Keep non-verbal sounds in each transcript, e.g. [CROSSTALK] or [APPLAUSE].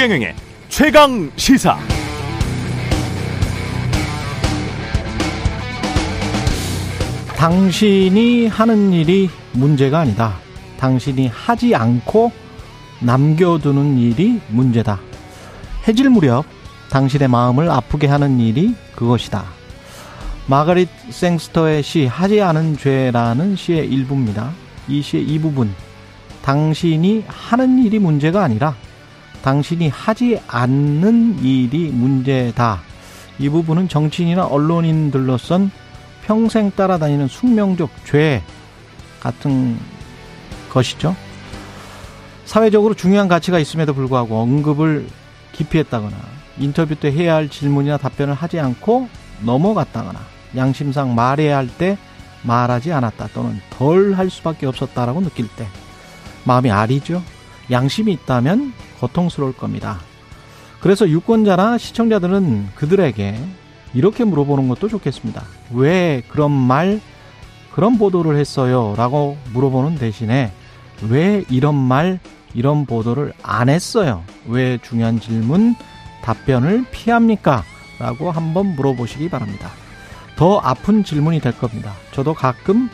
최경영의 최강 시사. 당신이 하는 일이 문제가 아니다. 당신이 하지 않고 남겨두는 일이 문제다. 해질 무렵 당신의 마음을 아프게 하는 일이 그것이다. 마가릿 생스터의 시 하지 않은 죄라는 시의 일부입니다. 이 시의 이 부분 당신이 하는 일이 문제가 아니라 당신이 하지 않는 일이 문제다. 이 부분은 정치인이나 언론인들로선 평생 따라다니는 숙명적 죄 같은 것이죠. 사회적으로 중요한 가치가 있음에도 불구하고 언급을 기피했다거나 인터뷰 때 해야 할 질문이나 답변을 하지 않고 넘어갔다거나 양심상 말해야 할 때 말하지 않았다 또는 덜 할 수밖에 없었다라고 느낄 때 마음이 아리죠. 양심이 있다면 고통스러울 겁니다. 그래서 유권자나 시청자들은 그들에게 이렇게 물어보는 것도 좋겠습니다. 왜 그런 말, 그런 보도를 했어요? 라고 물어보는 대신에 왜 이런 말, 이런 보도를 안 했어요? 왜 중요한 질문, 답변을 피합니까? 라고 한번 물어보시기 바랍니다. 더 아픈 질문이 될 겁니다. 저도 가끔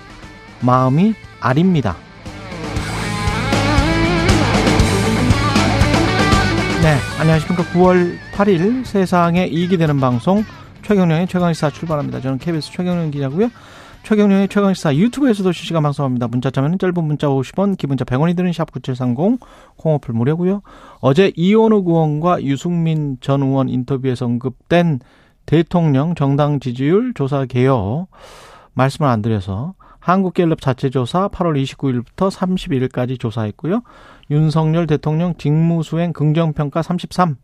마음이 아립니다. 네, 안녕하십니까. 9월 8일 세상에 이익이 되는 방송 최경령의 최강시사 출발합니다. 저는 KBS 최경령 기자고요. 최경령의 최강시사 유튜브에서도 실시간 방송합니다. 문자 참여는 짧은 문자 50원, 기본자 100원이 드는 샵 9730, 콩어플 무료고요. 어제 이원우 의원과 유승민 전 의원 인터뷰에서 언급된 대통령 정당 지지율 조사 개요 말씀을 안 드려서 한국갤럽 자체 조사 8월 29일부터 31일까지 조사했고요. 윤석열 대통령 직무수행 긍정평가 33,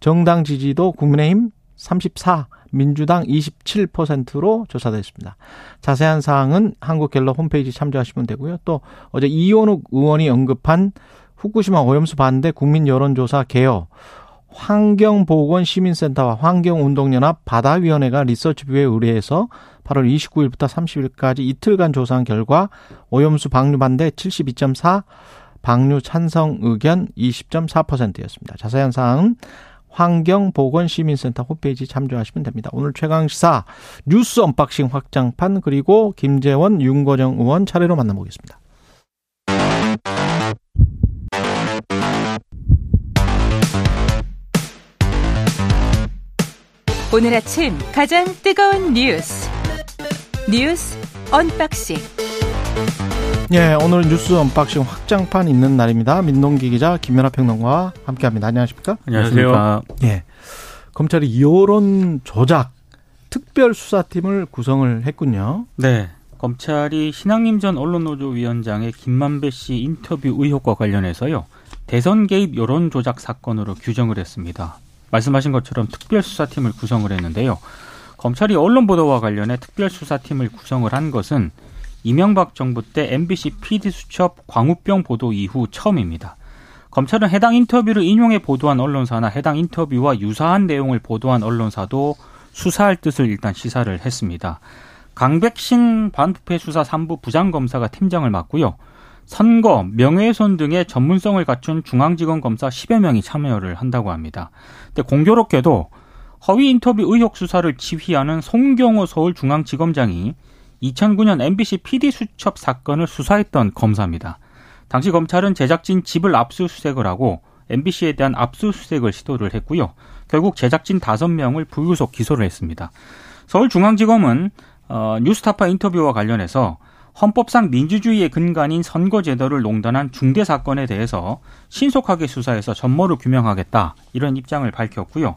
정당 지지도 국민의힘 34, 민주당 27%로 조사됐습니다. 자세한 사항은 한국갤럽 홈페이지 참조하시면 되고요. 또 어제 이원욱 의원이 언급한 후쿠시마 오염수 반대 국민 여론조사 개요 환경보건 시민센터와 환경운동연합 바다위원회가 리서치뷰에 의뢰해서 8월 29일부터 30일까지 이틀간 조사한 결과 오염수 방류 반대 72.4, 방류 찬성 의견 20.4%였습니다. 자세한 사항은 환경보건시민센터 홈페이지 참조하시면 됩니다. 오늘 최강시사 뉴스 unboxing 확장판 그리고 김재원, 윤건영 의원 차례로 만나보겠습니다. 오늘 아침 가장 뜨거운 뉴스 뉴스 unboxing 예, 오늘 뉴스 unboxing 확장판 있는 날입니다. 민동기 기자 김민하 평론가와 함께합니다. 안녕하십니까? 안녕하세요. 예, 검찰이 여론 조작 특별 수사팀을 구성을 했군요. 네. 검찰이 신학림 전 언론노조 위원장의 김만배 씨 인터뷰 의혹과 관련해서요. 대선 개입 여론 조작 사건으로 규정을 했습니다. 말씀하신 것처럼 특별 수사팀을 구성을 했는데요. 검찰이 언론 보도와 관련해 특별 수사팀을 구성을 한 것은 이명박 정부 때 MBC PD 수첩 광우병 보도 이후 처음입니다. 검찰은 해당 인터뷰를 인용해 보도한 언론사나 해당 인터뷰와 유사한 내용을 보도한 언론사도 수사할 뜻을 일단 시사를 했습니다. 강백신 반부패 수사 3부 부장검사가 팀장을 맡고요. 선거, 명예훼손 등의 전문성을 갖춘 중앙지검 검사 10여 명이 참여를 한다고 합니다. 근데 공교롭게도 허위 인터뷰 의혹 수사를 지휘하는 송경호 서울중앙지검장이 2009년 MBC PD 수첩 사건을 수사했던 검사입니다. 당시 검찰은 제작진 집을 압수수색을 하고 MBC에 대한 압수수색을 시도를 했고요. 결국 제작진 5명을 불구속 기소를 했습니다. 서울중앙지검은 어, 뉴스타파 인터뷰와 관련해서 헌법상 민주주의의 근간인 선거제도를 농단한 중대 사건에 대해서 신속하게 수사해서 전모를 규명하겠다 이런 입장을 밝혔고요.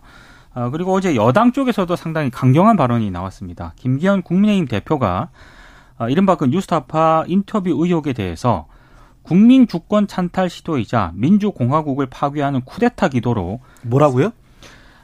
어, 그리고 어제 여당 쪽에서도 상당히 강경한 발언이 나왔습니다. 김기현 국민의힘 대표가 어, 이른바 그 뉴스타파 인터뷰 의혹에 대해서 국민 주권 찬탈 시도이자 민주공화국을 파괴하는 쿠데타 기도로 뭐라고요?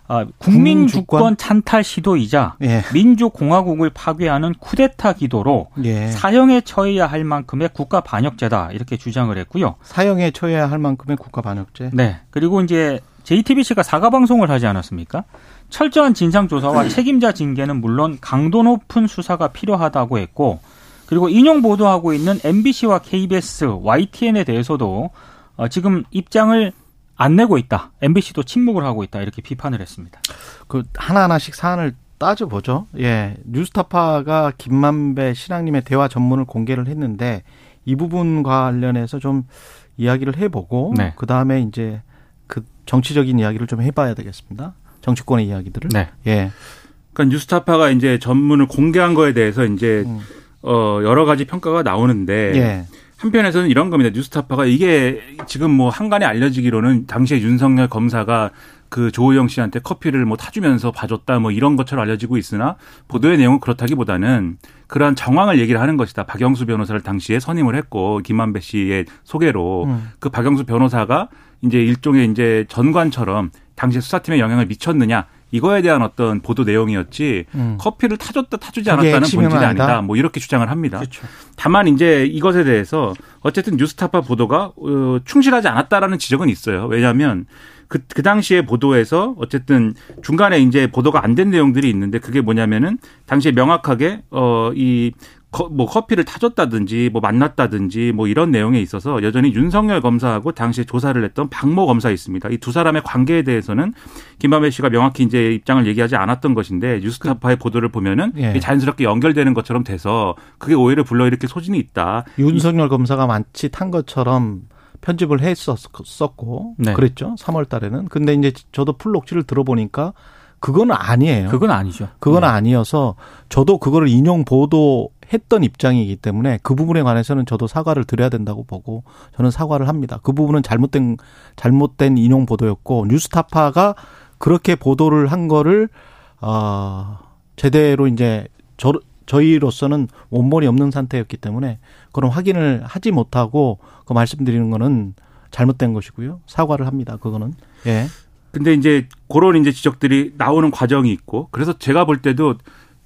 아, 국민 주권 찬탈 시도이자 예. 민주공화국을 파괴하는 쿠데타 기도로 예. 사형에 처해야 할 만큼의 국가 반역죄다 이렇게 주장을 했고요. 사형에 처해야 할 만큼의 국가 반역죄. 네. 그리고 이제 JTBC가 사과 방송을 하지 않았습니까? 철저한 진상 조사와 [CLEARS THROAT] 책임자 징계는 물론 강도 높은 수사가 필요하다고 했고 그리고 인용 보도하고 있는 MBC와 KBS, YTN에 대해서도 어, 지금 입장을 안 내고 있다. MBC도 침묵을 하고 있다. 이렇게 비판을 했습니다. 그 하나하나씩 사안을 따져보죠. 예. 뉴스타파가 김만배 신앙님의 대화 전문을 공개를 했는데 이 부분 관련해서 좀 이야기를 해보고 네. 그 다음에 이제 그 정치적인 이야기를 좀 해봐야 되겠습니다. 정치권의 이야기들을. 네. 예. 그러니까 뉴스타파가 이제 전문을 공개한 거에 대해서 이제 음. 어 여러 가지 평가가 나오는데 예. 한편에서는 이런 겁니다. 뉴스타파가 이게 지금 뭐 한간에 알려지기로는 당시에 윤석열 검사가 그 조호영 씨한테 커피를 뭐 타주면서 봐줬다 뭐 이런 것처럼 알려지고 있으나 보도의 내용은 그렇다기보다는 그러한 정황을 얘기를 하는 것이다. 박영수 변호사를 당시에 선임을 했고 김만배 씨의 소개로 음. 그 박영수 변호사가 이제 일종의 이제 전관처럼 당시 수사팀에 영향을 미쳤느냐 이거에 대한 어떤 보도 내용이었지 음. 커피를 타줬다 타주지 않았다는 본질이 아니다. 아니다. 뭐 이렇게 주장을 합니다. 그렇죠. 다만 이제 이것에 대해서 어쨌든 뉴스타파 보도가 어, 충실하지 않았다라는 지적은 있어요. 왜냐하면 그, 그 당시에 보도에서 어쨌든 중간에 이제 보도가 안 된 내용들이 있는데 그게 뭐냐면은 당시에 명확하게 어 이 뭐 커피를 타줬다든지 뭐 만났다든지 뭐 이런 내용에 있어서 여전히 윤석열 검사하고 당시에 조사를 했던 박모 검사 있습니다. 이 두 사람의 관계에 대해서는 김만배 씨가 명확히 이제 입장을 얘기하지 않았던 것인데 뉴스타파의 보도를 보면은 예. 자연스럽게 연결되는 것처럼 돼서 그게 오히려 불러일으킬 소진이 있다. 윤석열 검사가 마치 탄 것처럼 편집을 했었고 네. 그랬죠. 3월 달에는. 근데 이제 저도 풀록지를 들어보니까 그건 아니에요. 그건 아니죠. 그건 네. 아니어서 저도 그거를 인용 보도 했던 입장이기 때문에 그 부분에 관해서는 저도 사과를 드려야 된다고 보고 저는 사과를 합니다. 그 부분은 잘못된 잘못된 인용 보도였고 뉴스타파가 그렇게 보도를 한 거를 어 제대로 이제 저 저희로서는 원본이 없는 상태였기 때문에 그런 확인을 하지 못하고 그 말씀드리는 거는 잘못된 것이고요. 사과를 합니다. 그거는. 예. 근데 이제 그런 이제 지적들이 나오는 과정이 있고 그래서 제가 볼 때도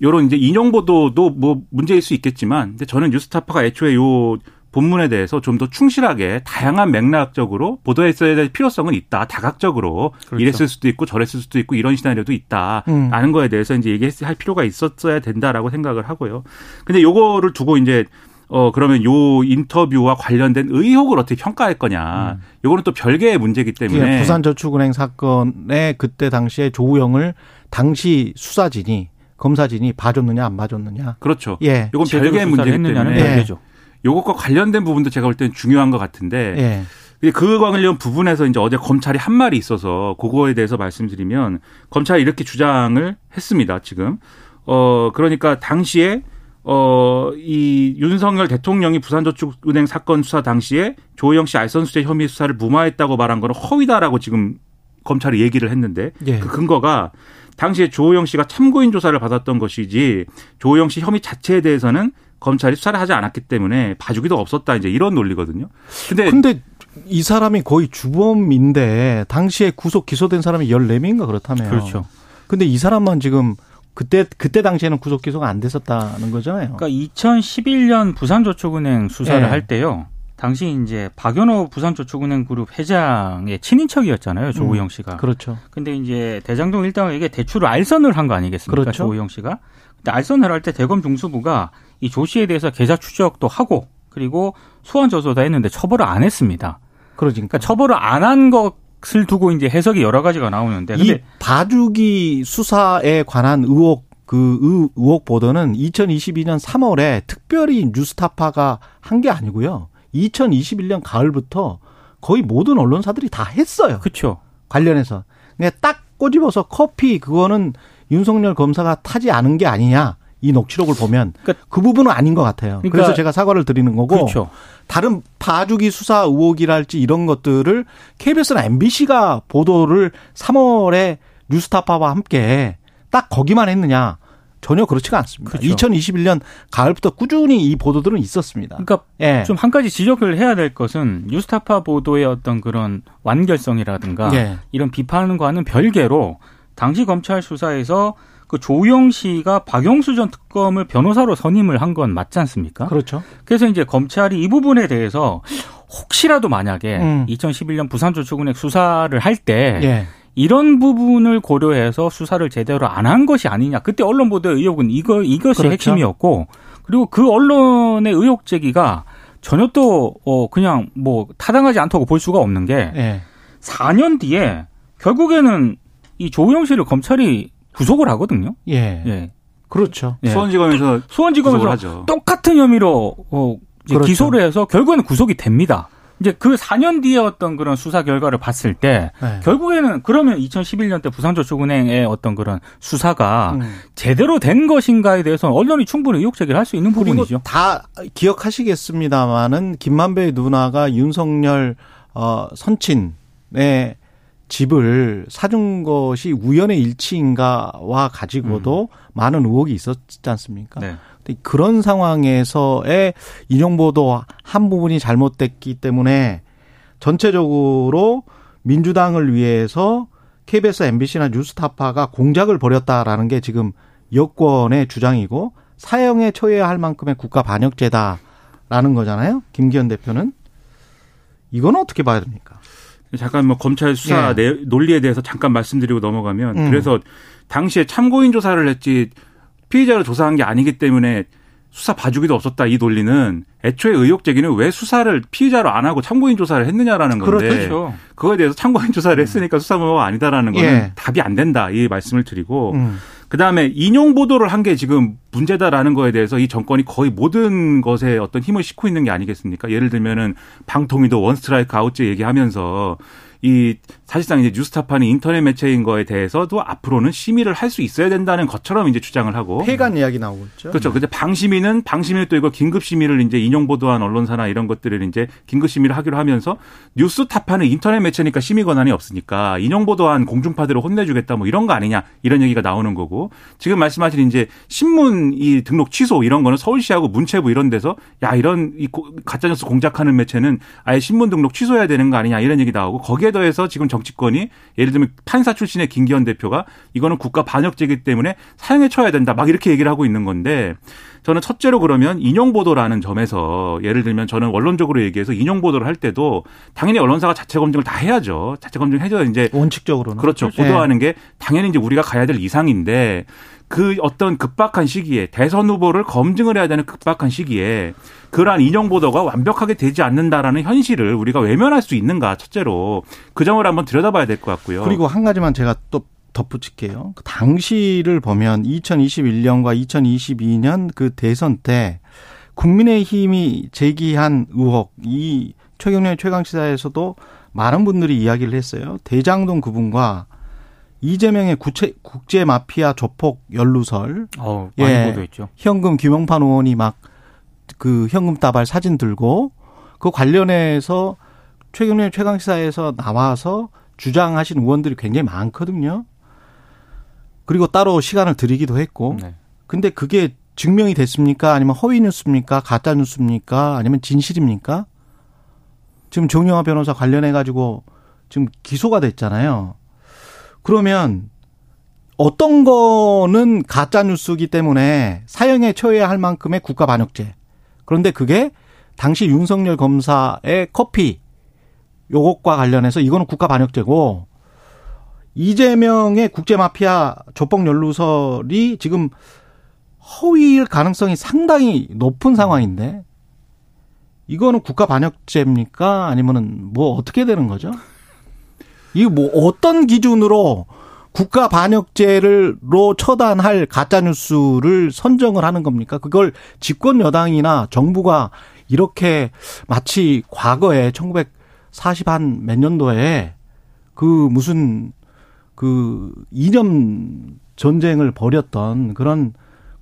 요런 이제 인용 보도도 뭐 문제일 수 있겠지만 근데 저는 뉴스타파가 애초에 요 본문에 대해서 좀 더 충실하게 다양한 맥락적으로 보도했어야 될 필요성은 있다. 다각적으로 그렇죠. 이랬을 수도 있고 저랬을 수도 있고 이런 시나리오도 있다. 음. 라는 거에 대해서 이제 얘기할 필요가 있었어야 된다라고 생각을 하고요. 근데 요거를 두고 이제 어 그러면 요 인터뷰와 관련된 의혹을 어떻게 평가할 거냐. 요거는 또 별개의 문제이기 때문에 예, 부산저축은행 사건에 그때 당시에 조우영을 당시 수사진이 검사진이 봐줬느냐 안 봐줬느냐. 그렇죠. 예. 요건 제대로 별개의 했느냐는 때문에 예. 별개죠. 요것과 관련된 부분도 제가 볼 때는 중요한 것 같은데 예. 그 관련 부분에서 이제 어제 검찰이 한 말이 있어서 그거에 대해서 말씀드리면 검찰이 이렇게 주장을 했습니다. 지금 어 그러니까 당시에 어 이 윤석열 대통령이 부산저축은행 사건 수사 당시에 조영 씨 알선수재 혐의 수사를 무마했다고 말한 거는 허위다라고 지금 검찰이 얘기를 했는데 예. 그 근거가 당시에 조호영 씨가 참고인 조사를 받았던 것이지 조호영 씨 혐의 자체에 대해서는 검찰이 수사를 하지 않았기 때문에 봐주기도 없었다 이제 이런 논리거든요. 근데 근데 이 사람이 거의 주범인데 당시에 구속 기소된 사람이 14명인가 그렇다며요. 그렇죠. 근데 이 사람만 지금 그때 그때 당시에는 구속 기소가 안 됐었다는 거잖아요. 그러니까 2011년 부산저축은행 수사를 예. 할 때요. 당시 이제 박연호 부산저축은행 그룹 회장의 친인척이었잖아요. 조우영 씨가. 그렇죠. 근데 이제 대장동 일당에게 대출을 알선을 한 거 아니겠습니까? 그렇죠. 조우영 씨가. 근데 알선을 할 때 대검 중수부가 이 조 씨에 대해서 계좌 추적도 하고 그리고 소환 조사도 했는데 처벌을 안 했습니다. 그러니까 그러니까 처벌을 안 한 것을 두고 이제 해석이 여러 가지가 나오는데 이 봐주기 수사에 관한 의혹 그 의- 의혹 보도는 2022년 3월에 특별히 뉴스타파가 한 게 아니고요. 2021년 가을부터 거의 모든 언론사들이 다 했어요. 그렇죠. 관련해서. 근데 딱 꼬집어서 커피 그거는 윤석열 검사가 타지 않은 게 아니냐. 이 녹취록을 보면 그 그러니까- 부분은 아닌 것 같아요. 그러니까- 그래서 제가 사과를 드리는 거고 그렇죠. 다른 봐주기 수사 의혹이랄지 이런 것들을 KBS나 MBC가 보도를 3월에 뉴스타파와 함께 딱 거기만 했느냐 전혀 그렇지가 않습니다. 그렇죠. 2021년 가을부터 꾸준히 이 보도들은 있었습니다. 그러니까 예. 좀한 가지 지적을 해야 될 것은 뉴스타파 보도의 어떤 그런 완결성이라든가 예. 이런 비판과는 별개로 당시 검찰 수사에서 그 조영 씨가 박영수 전 특검을 변호사로 선임을 한 건 맞지 않습니까? 그렇죠. 그래서 이제 검찰이 이 부분에 대해서 혹시라도 만약에 음. 2011년 부산저축은행 수사를 할때 예. 이런 부분을 고려해서 수사를 제대로 안 한 것이 아니냐. 그때 언론 보도의 의혹은 이거 이것이 그렇죠. 핵심이었고 그리고 그 언론의 의혹 제기가 전혀 또 어, 그냥 뭐 타당하지 않다고 볼 수가 없는 게 예. 4년 뒤에 결국에는 이 조우영 씨를 검찰이 구속을 하거든요. 예. 예. 그렇죠. 예. 수원지검에서 수원지검에서 구속을 하죠. 똑같은 혐의로 어, 그렇죠. 기소를 해서 결국에는 구속이 됩니다. 이제 그 4년 뒤에 어떤 그런 수사 결과를 봤을 때 네. 결국에는 그러면 2011년 때 부산저축은행의 어떤 그런 수사가 음. 제대로 된 것인가에 대해서는 언론이 충분히 의혹 제기를 할 수 있는 부분이죠. 다 기억하시겠습니다마는 김만배 누나가 윤석열 어, 선친의 집을 사준 것이 우연의 일치인가와 가지고도 많은 의혹이 있었지 않습니까? 네. 그런 상황에서의 인용 보도 한 부분이 잘못됐기 때문에 전체적으로 민주당을 위해서 KBS, MBC나 뉴스타파가 공작을 벌였다라는 게 지금 여권의 주장이고 사형에 처해야 할 만큼의 국가 반역죄다라는 거잖아요. 김기현 대표는 이거는 어떻게 봐야 됩니까? 잠깐 뭐 검찰 수사 예. 내- 논리에 대해서 잠깐 말씀드리고 넘어가면 음. 그래서 당시에 참고인 조사를 했지 피의자를 조사한 게 아니기 때문에 수사 봐주기도 없었다 이 논리는 애초에 의혹 제기는 왜 수사를 피의자로 안 하고 참고인 조사를 했느냐라는 건데 그렇죠. 그거에 대해서 참고인 조사를 했으니까 수사범위가 아니다라는 거는 예. 답이 안 된다 이 말씀을 드리고 음. 그다음에 인용 보도를 한 게 지금 문제다라는 거에 대해서 이 정권이 거의 모든 것에 어떤 힘을 싣고 있는 게 아니겠습니까? 예를 들면은 방통위도 원 스트라이크 아웃제 얘기하면서 이 사실상 이제 뉴스타파는 인터넷 매체인 거에 대해서도 앞으로는 심의를 할 수 있어야 된다는 것처럼 이제 주장을 하고 폐간 이야기 나오고 있죠. 그렇죠. 근데 방심위는 방심위는 또 이거 긴급 심의를 이제 인용 보도한 언론사나 이런 것들을 이제 긴급 심의를 하기로 하면서 뉴스 타파는 인터넷 매체니까 심의 권한이 없으니까 인용 보도한 공중파들을 혼내주겠다 뭐 이런 거 아니냐 이런 얘기가 나오는 거고 지금 말씀하신 이제 신문 이 등록 취소 이런 거는 서울시하고 문체부 이런 데서 야 이런 이 고- 가짜뉴스 공작하는 매체는 아예 신문 등록 취소해야 되는 거 아니냐 이런 얘기 나오고 거기에 더해서 지금 정 치권이 예를 들면 판사 출신의 김기현 대표가 이거는 국가 반역죄이기 때문에 사형에 처해야 된다 막 이렇게 얘기를 하고 있는 건데 저는 첫째로 그러면 인용 보도라는 점에서 예를 들면 저는 원론적으로 얘기해서 인용 보도를 할 때도 당연히 언론사가 자체 검증을 다 해야죠. 자체 검증 해줘야 이제 원칙적으로는 그렇죠. 예. 보도하는 게 당연히 이제 우리가 가야 될 이상인데 그 어떤 급박한 시기에 대선 후보를 검증을 해야 되는 급박한 시기에 그러한 인용 보도가 완벽하게 되지 않는다라는 현실을 우리가 외면할 수 있는가 첫째로 그 점을 한번 들여다봐야 될 것 같고요. 그리고 한 가지만 제가 또 덧붙일게요. 그 당시를 보면 2021년과 2022년 그 대선 때 국민의힘이 제기한 의혹, 이 최경련 최강시사에서도 많은 분들이 이야기를 했어요. 대장동 그분과 이재명의 구체, 국제 마피아 조폭 연루설, 어, 많이 예. 보도했죠. 현금 김영판 의원이 막 그 현금 따발 사진 들고 그 관련해서 최경련 최강시사에서 나와서 주장하신 의원들이 굉장히 많거든요. 그리고 따로 시간을 드리기도 했고. 네. 근데 그게 증명이 됐습니까? 아니면 허위 뉴스입니까? 가짜 뉴스입니까? 아니면 진실입니까? 지금 정영화 변호사 관련해 가지고 지금 기소가 됐잖아요. 그러면 어떤 거는 가짜 뉴스이기 때문에 사형에 처해야 할 만큼의 국가 반역죄. 그런데 그게 당시 윤석열 검사의 커피 요것과 관련해서 이거는 국가 반역죄고 이재명의 국제 마피아 조폭 연루설이 지금 허위일 가능성이 상당히 높은 상황인데 이거는 국가 반역죄입니까? 아니면은 뭐 어떻게 되는 거죠? 이거 뭐 어떤 기준으로 국가 반역죄를로 처단할 가짜 뉴스를 선정을 하는 겁니까? 그걸 집권 여당이나 정부가 이렇게 마치 과거에 1940 한 몇 년도에 그 무슨 그 이념 전쟁을 벌였던 그런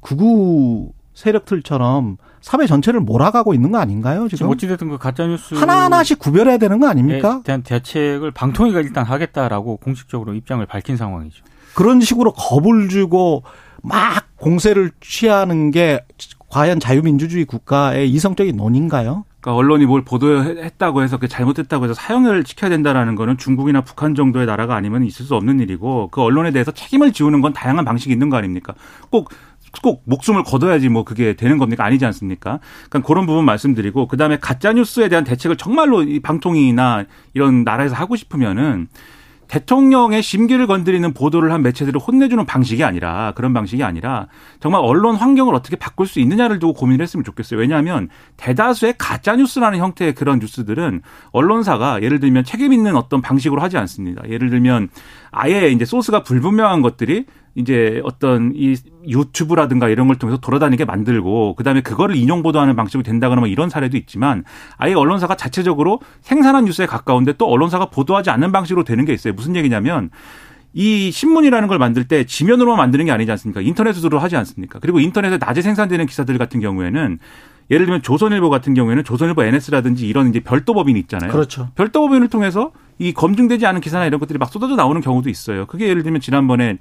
극우 세력들처럼 사회 전체를 몰아가고 있는 거 아닌가요? 지금 지금 어찌됐든 그 가짜 뉴스 하나 하나씩 구별해야 되는 거 아닙니까? 대한 대책을 방통위가 일단 하겠다라고 공식적으로 입장을 밝힌 상황이죠. 그런 식으로 겁을 주고 막 공세를 취하는 게 과연 자유민주주의 국가의 이성적인 논인가요? 그러니까 언론이 뭘 보도했다고 해서 그 잘못됐다고 해서 사형을 시켜야 된다라는 거는 중국이나 북한 정도의 나라가 아니면 있을 수 없는 일이고 그 언론에 대해서 책임을 지우는 건 다양한 방식이 있는 거 아닙니까? 꼭 꼭 목숨을 거둬야지 뭐 그게 되는 겁니까? 아니지 않습니까? 그러니까 그런 부분 말씀드리고 그다음에 가짜 뉴스에 대한 대책을 정말로 이 방통위나 이런 나라에서 하고 싶으면은 대통령의 심기를 건드리는 보도를 한 매체들을 혼내주는 방식이 아니라 그런 방식이 아니라 정말 언론 환경을 어떻게 바꿀 수 있느냐를 두고 고민을 했으면 좋겠어요. 왜냐하면 대다수의 가짜 뉴스라는 형태의 그런 뉴스들은 언론사가 예를 들면 책임 있는 어떤 방식으로 하지 않습니다. 예를 들면 아예 이제 소스가 불분명한 것들이 이제 어떤 이 유튜브라든가 이런 걸 통해서 돌아다니게 만들고 그다음에 그거를 인용 보도하는 방식으로 된다거나 뭐 이런 사례도 있지만 아예 언론사가 자체적으로 생산한 뉴스에 가까운데 또 언론사가 보도하지 않는 방식으로 되는 게 있어요. 무슨 얘기냐면 이 신문이라는 걸 만들 때 지면으로만 만드는 게 아니지 않습니까? 인터넷으로 하지 않습니까? 그리고 인터넷에 낮에 생산되는 기사들 같은 경우에는 예를 들면 조선일보 같은 경우에는 조선일보 NS라든지 이런 이제 별도 법인이 있잖아요. 그렇죠. 별도 법인을 통해서 이 검증되지 않은 기사나 이런 것들이 막 쏟아져 나오는 경우도 있어요. 그게 예를 들면 지난번에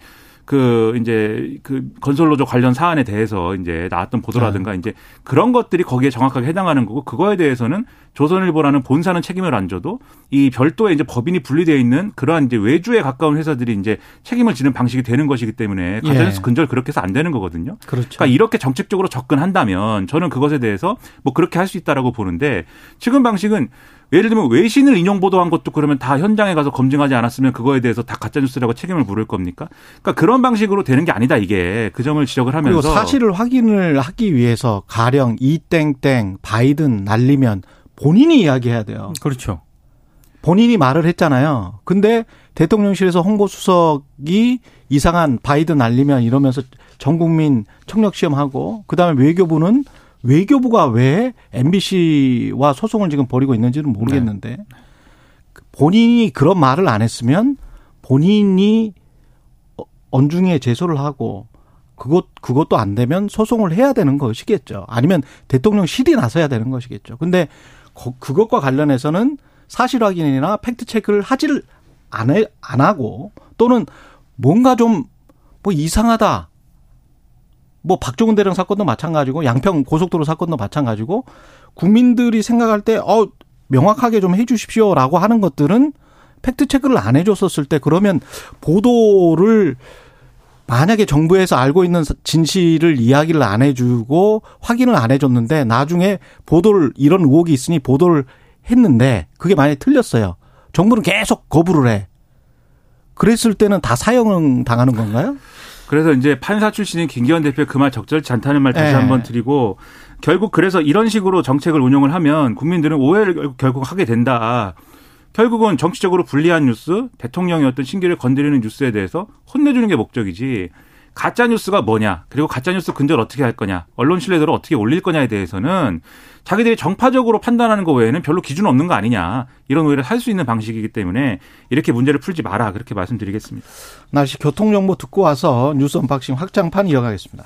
그 이제 그 건설노조 관련 사안에 대해서 이제 나왔던 보도라든가 네. 이제 그런 것들이 거기에 정확하게 해당하는 거고 그거에 대해서는 조선일보라는 본사는 책임을 안 져도 이 별도의 이제 법인이 분리되어 있는 그러한 이제 외주에 가까운 회사들이 이제 책임을 지는 방식이 되는 것이기 때문에 가짜뉴스 예. 근절 그렇게 해서 안 되는 거거든요. 그렇죠. 그러니까 이렇게 정책적으로 접근한다면 저는 그것에 대해서 뭐 그렇게 할 수 있다라고 보는데 지금 방식은 예를 들면 외신을 인용 보도한 것도 그러면 다 현장에 가서 검증하지 않았으면 그거에 대해서 다 가짜 뉴스라고 책임을 물을 겁니까? 그러니까 그런 방식으로 되는 게 아니다 이게 그 점을 지적을 하면서 사실을 확인을 하기 위해서 가령 이땡땡 바이든 날리면 본인이 이야기해야 돼요. 그렇죠. 본인이 말을 했잖아요. 근데 대통령실에서 홍보수석이 이상한 바이든 날리면 이러면서 전 국민 청력 시험하고 그다음에 외교부는 외교부가 왜 MBC와 소송을 지금 벌이고 있는지는 모르겠는데 네. 본인이 그런 말을 안 했으면 본인이 언중에 제소를 하고 그것 그것도 안 되면 소송을 해야 되는 것이겠죠. 아니면 대통령실이 나서야 되는 것이겠죠. 근데 그것과 관련해서는 사실 확인이나 팩트 체크를 하지를 안, 해, 안 하고 또는 뭔가 좀 뭐 이상하다. 뭐 박종훈 대령 사건도 마찬가지고 양평 고속도로 사건도 마찬가지고 국민들이 생각할 때 어 명확하게 좀 해 주십시오라고 하는 것들은 팩트 체크를 안 해줬었을 때 그러면 보도를 만약에 정부에서 알고 있는 진실을 이야기를 안 해주고 확인을 안 해줬는데 나중에 보도를 이런 의혹이 있으니 보도를 했는데 그게 만약에 틀렸어요. 정부는 계속 거부를 해. 그랬을 때는 다 사형 당하는 건가요? 그래서 이제 판사 출신인 김기현 대표 그 말 적절치 않다는 말 다시 네. 한번 드리고 결국 그래서 이런 식으로 정책을 운영을 하면 국민들은 오해를 결국 하게 된다. 결국은 정치적으로 불리한 뉴스, 대통령의 어떤 신기를 건드리는 뉴스에 대해서 혼내주는 게 목적이지. 가짜 뉴스가 뭐냐, 그리고 가짜 뉴스 근절 어떻게 할 거냐, 언론 신뢰도를 어떻게 올릴 거냐에 대해서는 자기들이 정파적으로 판단하는 거 외에는 별로 기준 없는 거 아니냐 이런 오해를 할 수 있는 방식이기 때문에 이렇게 문제를 풀지 마라 그렇게 말씀드리겠습니다. 날씨 교통 정보 듣고 와서 뉴스 unboxing 확장판 이어가겠습니다.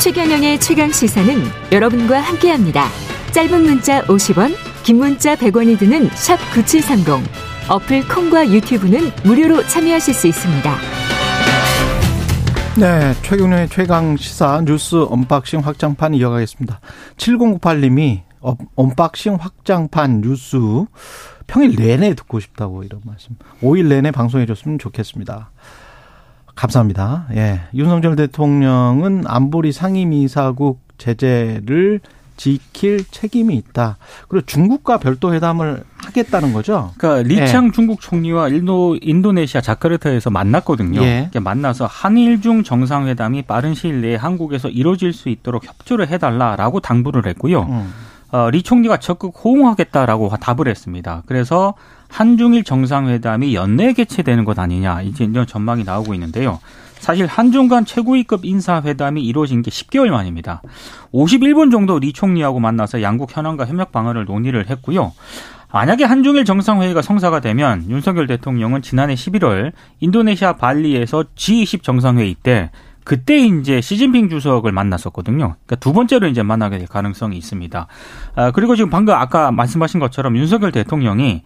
최경영의 최강 시사는 여러분과 함께합니다. 짧은 문자 50원, 긴 문자 100원이 드는 샵 9730. 어플 콩과 유튜브는 무료로 참여하실 수 있습니다. 네, 최경영의 최강 시사 뉴스 unboxing 확장판 이어가겠습니다. 7098님이 unboxing 확장판 뉴스 평일 내내 듣고 싶다고 이런 말씀. 5일 내내 방송해 줬으면 좋겠습니다. 감사합니다. 예. 윤석열 대통령은 안보리 상임이사국 제재를 지킬 책임이 있다. 그리고 중국과 별도 회담을 하겠다는 거죠. 그러니까 리창 예. 중국 총리와 인도 인도네시아 자카르타에서 만났거든요. 예. 만나서 한일 중 정상회담이 빠른 시일 내에 한국에서 이루어질 수 있도록 협조를 해달라라고 당부를 했고요. 음. 어, 리 총리가 적극 호응하겠다라고 답을 했습니다. 그래서 한중일 정상회담이 연내 개최되는 것 아니냐 이제 이런 전망이 나오고 있는데요. 사실 한중 간 최고위급 인사회담이 이루어진 게 10개월 만입니다. 51분 정도 리 총리하고 만나서 양국 현안과 협력 방안을 논의를 했고요. 만약에 한중일 정상회의가 성사가 되면 윤석열 대통령은 지난해 11월 인도네시아 발리에서 G20 정상회의 때 그때 이제 시진핑 주석을 만났었거든요. 그러니까 두 번째로 이제 만나게 될 가능성이 있습니다. 아, 그리고 지금 방금 아까 말씀하신 것처럼 윤석열 대통령이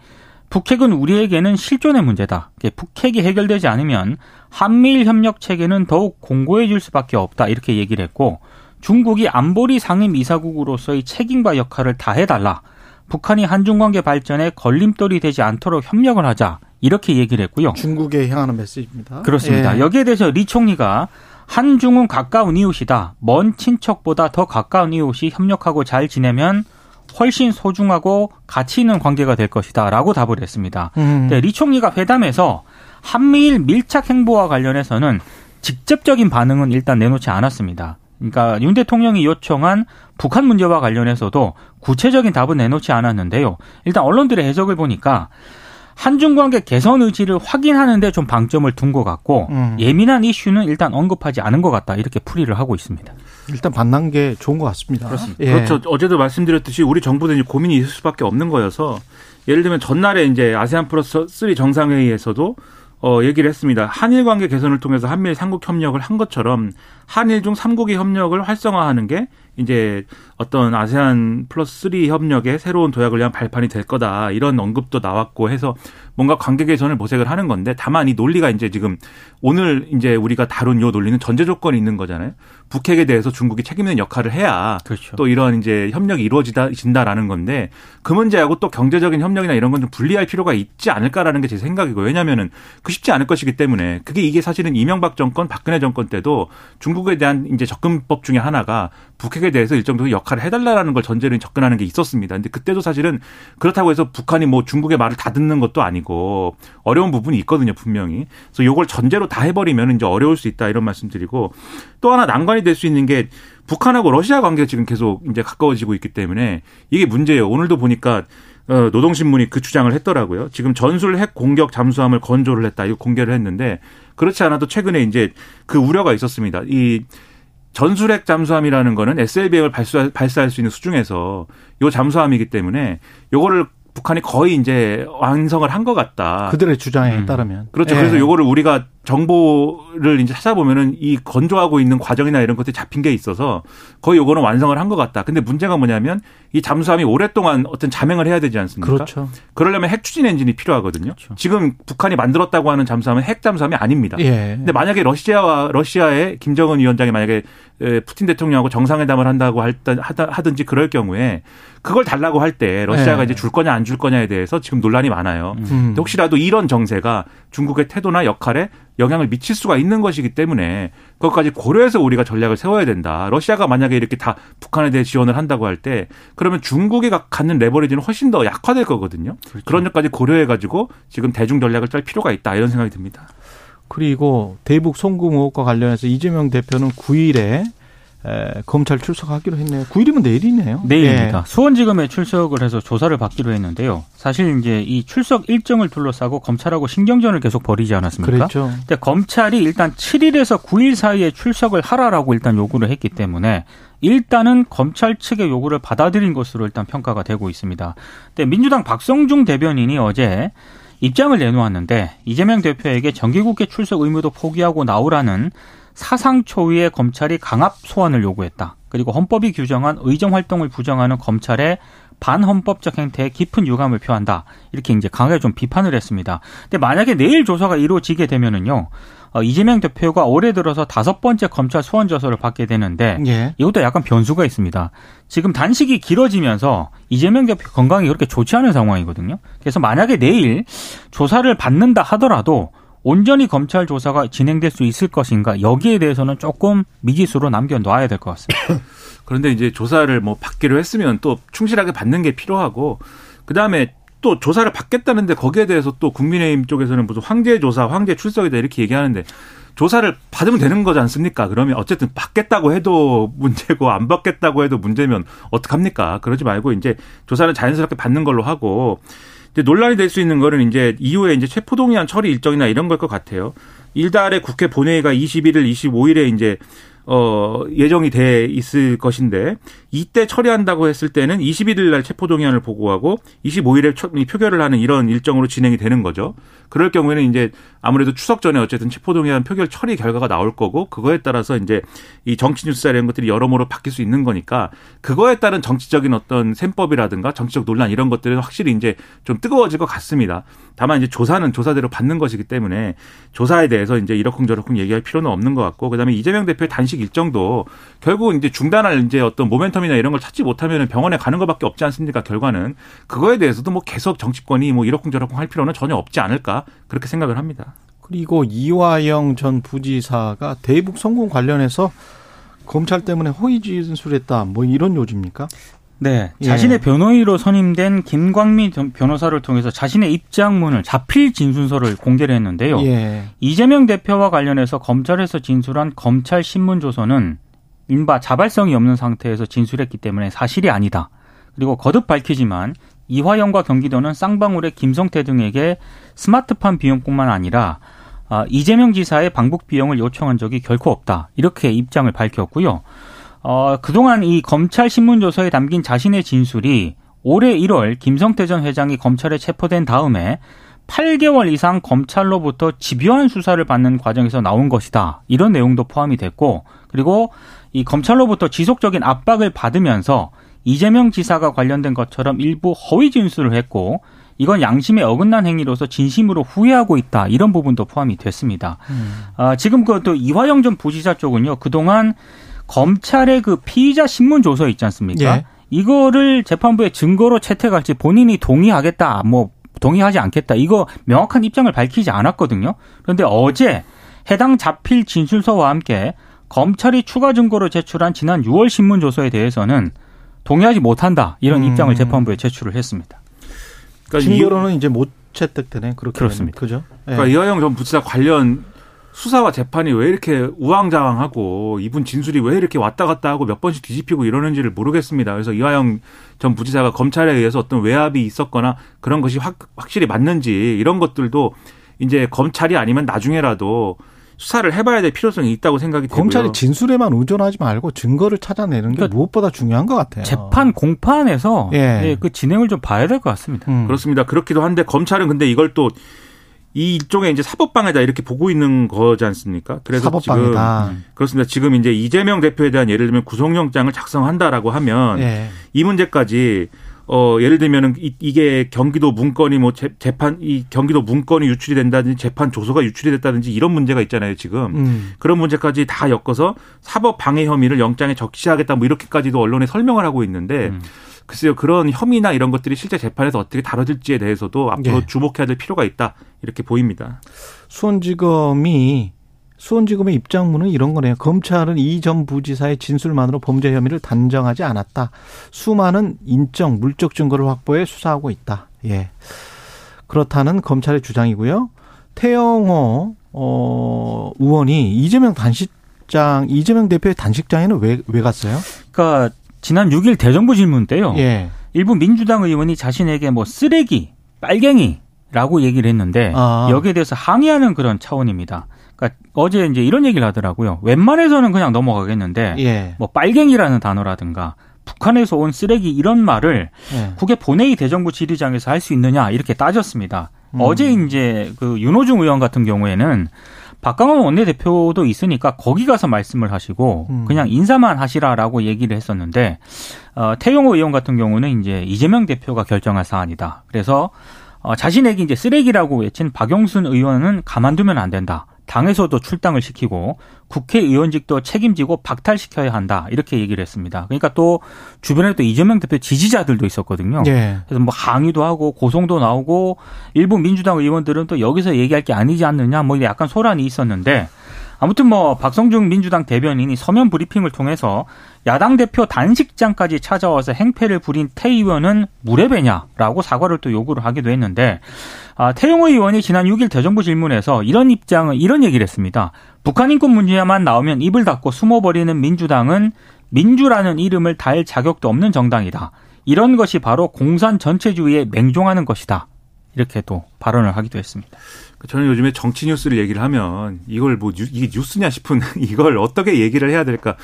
북핵은 우리에게는 실존의 문제다. 북핵이 해결되지 않으면 한미일 협력 체계는 더욱 공고해질 수밖에 없다. 이렇게 얘기를 했고 중국이 안보리 상임 이사국으로서의 책임과 역할을 다해달라. 북한이 한중 관계 발전에 걸림돌이 되지 않도록 협력을 하자. 이렇게 얘기를 했고요. 중국에 향하는 메시지입니다. 그렇습니다. 예. 여기에 대해서 리 총리가 한중은 가까운 이웃이다. 먼 친척보다 더 가까운 이웃이 협력하고 잘 지내면 훨씬 소중하고 가치 있는 관계가 될 것이다라고 답을 했습니다. 음. 네, 리 총리가 회담에서 한미일 밀착 행보와 관련해서는 직접적인 반응은 일단 내놓지 않았습니다. 그러니까 윤 대통령이 요청한 북한 문제와 관련해서도 구체적인 답은 내놓지 않았는데요. 일단 언론들의 해석을 보니까 한중 관계 개선 의지를 확인하는데 좀 방점을 둔 것 같고 음. 예민한 이슈는 일단 언급하지 않은 것 같다 이렇게 풀이를 하고 있습니다. 일단 만난 게 좋은 것 같습니다. 그렇습니다. 예. 그렇죠. 어제도 말씀드렸듯이 우리 정부는 이제 고민이 있을 수밖에 없는 거여서 예를 들면 전날에 이제 아세안 플러스 3 정상회의에서도 어, 얘기를 했습니다. 한일 관계 개선을 통해서 한미일 삼국 협력을 한 것처럼 한일 중 삼국의 협력을 활성화하는 게 이제 어떤 아세안 플러스 3 협력의 새로운 도약을 위한 발판이 될 거다. 이런 언급도 나왔고 해서 뭔가 관계 개선을 모색을 하는 건데 다만 이 논리가 이제 지금 오늘 이제 우리가 다룬 요 논리는 전제 조건이 있는 거잖아요. 북핵에 대해서 중국이 책임 있는 역할을 해야 그렇죠. 또 이런 이제 협력이 이루어진다라는 건데 그 문제하고 또 경제적인 협력이나 이런 건 좀 분리할 필요가 있지 않을까라는 게 제 생각이고 왜냐하면은 그 쉽지 않을 것이기 때문에 그게 이게 사실은 이명박 정권, 박근혜 정권 때도 중국에 대한 이제 접근법 중에 하나가 북핵에 대해서 일정 정도 역할을 해달라는 걸 전제로 접근하는 게 있었습니다. 근데 그때도 사실은 그렇다고 해서 북한이 뭐 중국의 말을 다 듣는 것도 아니고 어려운 부분이 있거든요, 분명히. 그래서 요걸 전제로 다 해버리면 이제 어려울 수 있다 이런 말씀드리고 또 하나 난관이 될 수 있는 게 북한하고 러시아 관계가 지금 계속 이제 가까워지고 있기 때문에 이게 문제예요. 오늘도 보니까 어, 노동신문이 그 주장을 했더라고요. 지금 전술 핵 공격 잠수함을 건조를 했다. 이거 공개를 했는데 그렇지 않아도 최근에 이제 그 우려가 있었습니다. 이 전술핵 잠수함이라는 거는 SLBM을 발사, 발사할 수 있는 수중에서 요 잠수함이기 때문에 요거를 북한이 거의 이제 완성을 한 것 같다. 그들의 주장에 음. 따르면 그렇죠. 예. 그래서 요거를 우리가 정보를 이제 찾아보면은 이 건조하고 있는 과정이나 이런 것들이 잡힌 게 있어서 거의 요거는 완성을 한 것 같다. 근데 문제가 뭐냐면 이 잠수함이 오랫동안 어떤 자맹을 해야 되지 않습니까? 그렇죠. 그러려면 핵 추진 엔진이 필요하거든요. 그렇죠. 지금 북한이 만들었다고 하는 잠수함은 핵 잠수함이 아닙니다. 예. 근데 만약에 러시아와 러시아의 김정은 위원장이 만약에 에, 푸틴 대통령하고 정상회담을 한다고 하든지 그럴 경우에 그걸 달라고 할 때 러시아가 네. 이제 줄 거냐 안 줄 거냐에 대해서 지금 논란이 많아요. 음. 혹시라도 이런 정세가 중국의 태도나 역할에 영향을 미칠 수가 있는 것이기 때문에 그것까지 고려해서 우리가 전략을 세워야 된다. 러시아가 만약에 이렇게 다 북한에 대해 지원을 한다고 할 때 그러면 중국이 가- 갖는 레버리지는 훨씬 더 약화될 거거든요. 그런 점까지 고려해 가지고 지금 대중 전략을 짤 필요가 있다 이런 생각이 듭니다. 그리고 대북 송금 의혹과 관련해서 이재명 대표는 9일에 에, 검찰 출석하기로 했네요. 9일이면 내일이네요. 내일입니다. 수원지검에 출석을 해서 조사를 받기로 했는데요. 사실 이제 이 출석 일정을 둘러싸고 검찰하고 신경전을 계속 벌이지 예. 않았습니까? 그랬죠. 근데 검찰이 일단 7일에서 9일 사이에 출석을 하라라고 일단 요구를 했기 때문에 일단은 검찰 측의 요구를 받아들인 것으로 일단 평가가 되고 있습니다. 근데 민주당 박성중 대변인이 어제 입장을 내놓았는데 이재명 대표에게 정기국회 출석 의무도 포기하고 나오라는 사상 초유의 검찰이 강압 소환을 요구했다. 그리고 헌법이 규정한 의정 활동을 부정하는 검찰의 반헌법적 행태에 깊은 유감을 표한다. 이렇게 이제 강하게 좀 비판을 했습니다. 근데 만약에 내일 조사가 이루어지게 되면은요, 어, 이재명 대표가 올해 들어서 다섯 번째 검찰 소환 조사를 받게 되는데 예. 이것도 약간 변수가 있습니다. 지금 단식이 길어지면서 이재명 대표 건강이 그렇게 좋지 않은 상황이거든요. 그래서 만약에 내일 조사를 받는다 하더라도 온전히 검찰 조사가 진행될 수 있을 것인가 여기에 대해서는 조금 미지수로 남겨놔야 될 것 같습니다. [LAUGHS] 그런데 이제 조사를 뭐 받기로 했으면 또 충실하게 받는 게 필요하고 그 다음에 또 조사를 받겠다는데 거기에 대해서 또 국민의힘 쪽에서는 무슨 황제 조사, 황제 출석이다 이렇게 얘기하는데 조사를 받으면 되는 거지 않습니까? 그러면 어쨌든 받겠다고 해도 문제고 안 받겠다고 해도 문제면 어떡합니까? 그러지 말고 이제 조사를 자연스럽게 받는 걸로 하고 이제 논란이 될 수 있는 거는 이제 이후에 이제 체포동의안 처리 일정이나 이런 걸 것 같아요. 일달에 국회 본회의가 21일, 25일에 이제 어, 예정이 돼 있을 것인데 이때 처리한다고 했을 때는 21일 날 체포 동의안을 보고하고 25일에 처- 이 표결을 하는 이런 일정으로 진행이 되는 거죠. 그럴 경우에는 이제 아무래도 추석 전에 어쨌든 체포 동의안 표결 처리 결과가 나올 거고 그거에 따라서 이제 이 정치 뉴스나 이런 것들이 여러모로 바뀔 수 있는 거니까 그거에 따른 정치적인 어떤 셈법이라든가 정치적 논란 이런 것들은 확실히 이제 좀 뜨거워질 것 같습니다. 다만 이제 조사는 조사대로 받는 것이기 때문에 조사에 대해서 이제 이러쿵저러쿵 얘기할 필요는 없는 것 같고 그다음에 이재명 대표의 단식 일정도 결국 이제 중단할 이제 어떤 모멘텀이나 이런 걸 찾지 못하면 병원에 가는 것밖에 없지 않습니까? 결과는 그거에 대해서도 뭐 계속 정치권이 뭐 이러쿵저러쿵 할 필요는 전혀 없지 않을까 그렇게 생각을 합니다. 그리고 이화영 전 부지사가 대북 송금 관련해서 검찰 때문에 허위 진술했다. 뭐 이런 요지입니까? 네, 예. 자신의 변호인으로 선임된 김광민 변호사를 통해서 자신의 입장문을 자필 진술서를 공개를 했는데요. 예. 이재명 대표와 관련해서 검찰에서 진술한 검찰 신문 조서는 인바 자발성이 없는 상태에서 진술했기 때문에 사실이 아니다. 그리고 거듭 밝히지만 이화영과 경기도는 쌍방울의 김성태 등에게 스마트팜 비용뿐만 아니라 아, 이재명 지사의 방북 비용을 요청한 적이 결코 없다. 이렇게 입장을 밝혔고요. 어, 그동안 이 검찰 신문조서에 담긴 자신의 진술이 올해 1월 김성태 전 회장이 검찰에 체포된 다음에 8개월 이상 검찰로부터 집요한 수사를 받는 과정에서 나온 것이다. 이런 내용도 포함이 됐고, 그리고 이 검찰로부터 지속적인 압박을 받으면서 이재명 지사가 관련된 것처럼 일부 허위 진술을 했고, 이건 양심에 어긋난 행위로서 진심으로 후회하고 있다. 이런 부분도 포함이 됐습니다. 음. 아, 지금 그또 이화영 전 부지사 쪽은요, 그동안 검찰의 그 피의자 신문 조서 있지 않습니까? 예. 이거를 재판부에 증거로 채택할지 본인이 동의하겠다, 뭐 동의하지 않겠다. 이거 명확한 입장을 밝히지 않았거든요. 그런데 어제 해당 자필 진술서와 함께 검찰이 추가 증거로 제출한 지난 6월 신문 조서에 대해서는 동의하지 못한다. 이런 음. 입장을 재판부에 제출을 했습니다. 그러니까, 이, 증거로는 이제 못 채택되네. 그렇게 그렇습니다. 되면. 그죠? 예. 그러니까 이화영 전 부지사 관련 수사와 재판이 왜 이렇게 우왕좌왕하고 이분 진술이 왜 이렇게 왔다 갔다 하고 몇 번씩 뒤집히고 이러는지를 모르겠습니다. 그래서 이화영 전 부지사가 검찰에 의해서 어떤 외압이 있었거나 그런 것이 확, 확실히 맞는지 이런 것들도 이제 검찰이 아니면 나중에라도 수사를 해봐야 될 필요성이 있다고 생각이 되고요. 검찰이 진술에만 의존하지 말고 증거를 찾아내는 게 그러니까 무엇보다 중요한 것 같아요. 재판 공판에서 예. 예, 그 진행을 좀 봐야 될 것 같습니다. 음. 그렇습니다. 그렇기도 한데 검찰은 근데 이걸 또 이 일종의 이제 사법방해다 이렇게 보고 있는 거지 않습니까? 그래서 사법방해다. 지금 그렇습니다. 지금 이제 이재명 대표에 대한 예를 들면 구속영장을 작성한다라고 하면 예. 이 문제까지 어 예를 들면은 이, 이게 경기도 문건이 뭐 재, 재판 이 경기도 문건이 유출이 된다든지 재판 조서가 유출이 됐다든지 이런 문제가 있잖아요 지금 음. 그런 문제까지 다 엮어서 사법 방해 혐의를 영장에 적시하겠다 뭐 이렇게까지도 언론에 설명을 하고 있는데 음. 글쎄요 그런 혐의나 이런 것들이 실제 재판에서 어떻게 다뤄질지에 대해서도 앞으로 예. 주목해야 될 필요가 있다 이렇게 보입니다. 수원지검이 수원지검의 입장문은 이런 거네요. 검찰은 이 전 부지사의 진술만으로 범죄 혐의를 단정하지 않았다. 수많은 인적, 물적 증거를 확보해 수사하고 있다. 예. 그렇다는 검찰의 주장이고요. 태영호 어, 의원이 이재명 단식장, 이재명 대표의 단식장에는 왜, 왜 갔어요? 그러니까 지난 6일 대정부 질문 때요. 예. 일부 민주당 의원이 자신에게 뭐 쓰레기, 빨갱이라고 얘기를 했는데 아. 여기에 대해서 항의하는 그런 차원입니다. 그러니까 어제 이제 이런 얘기를 하더라고요. 웬만해서는 그냥 넘어가겠는데 예. 뭐 빨갱이라는 단어라든가 북한에서 온 쓰레기 이런 말을 예. 국회 본회의 대정부 질의장에서 할 수 있느냐 이렇게 따졌습니다. 음. 어제 이제 그 윤호중 의원 같은 경우에는 박강원 원내대표도 있으니까 거기 가서 말씀을 하시고 음. 그냥 인사만 하시라라고 얘기를 했었는데 어, 태용호 의원 같은 경우는 이제 이재명 대표가 결정할 사안이다. 그래서 어, 자신에게 이제 쓰레기라고 외친 박용순 의원은 가만두면 안 된다. 당에서도 출당을 시키고 국회의원직도 책임지고 박탈시켜야 한다. 이렇게 얘기를 했습니다. 그러니까 또 주변에 또 이재명 대표 지지자들도 있었거든요. 예. 그래서 뭐 항의도 하고 고성도 나오고 일부 민주당 의원들은 또 여기서 얘기할 게 아니지 않느냐 뭐 약간 소란이 있었는데 아무튼 뭐 박성중 민주당 대변인이 서면 브리핑을 통해서 야당 대표 단식장까지 찾아와서 행패를 부린 태 의원은 무례배냐라고 사과를 또 요구를 하기도 했는데 아, 태용호 의원이 지난 6일 대정부 질문에서 이런 입장을 이런 얘기를 했습니다. 북한 인권 문제만 나오면 입을 닫고 숨어버리는 민주당은 민주라는 이름을 달 자격도 없는 정당이다. 이런 것이 바로 공산 전체주의에 맹종하는 것이다. 이렇게 또 발언을 하기도 했습니다. 저는 요즘에 정치 뉴스를 얘기를 하면 이걸 뭐 뉴, 이게 뉴스냐 싶은 [LAUGHS] 이걸 어떻게 얘기를 해야 될까?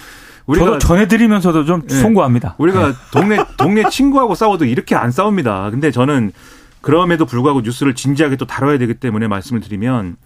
우리가 저도 전해드리면서도 좀 네. 송구합니다. 우리가 동네 동네 친구하고 싸워도 이렇게 안 싸웁니다. 근데 저는 그럼에도 불구하고 뉴스를 진지하게 또 다뤄야 되기 때문에 말씀을 드리면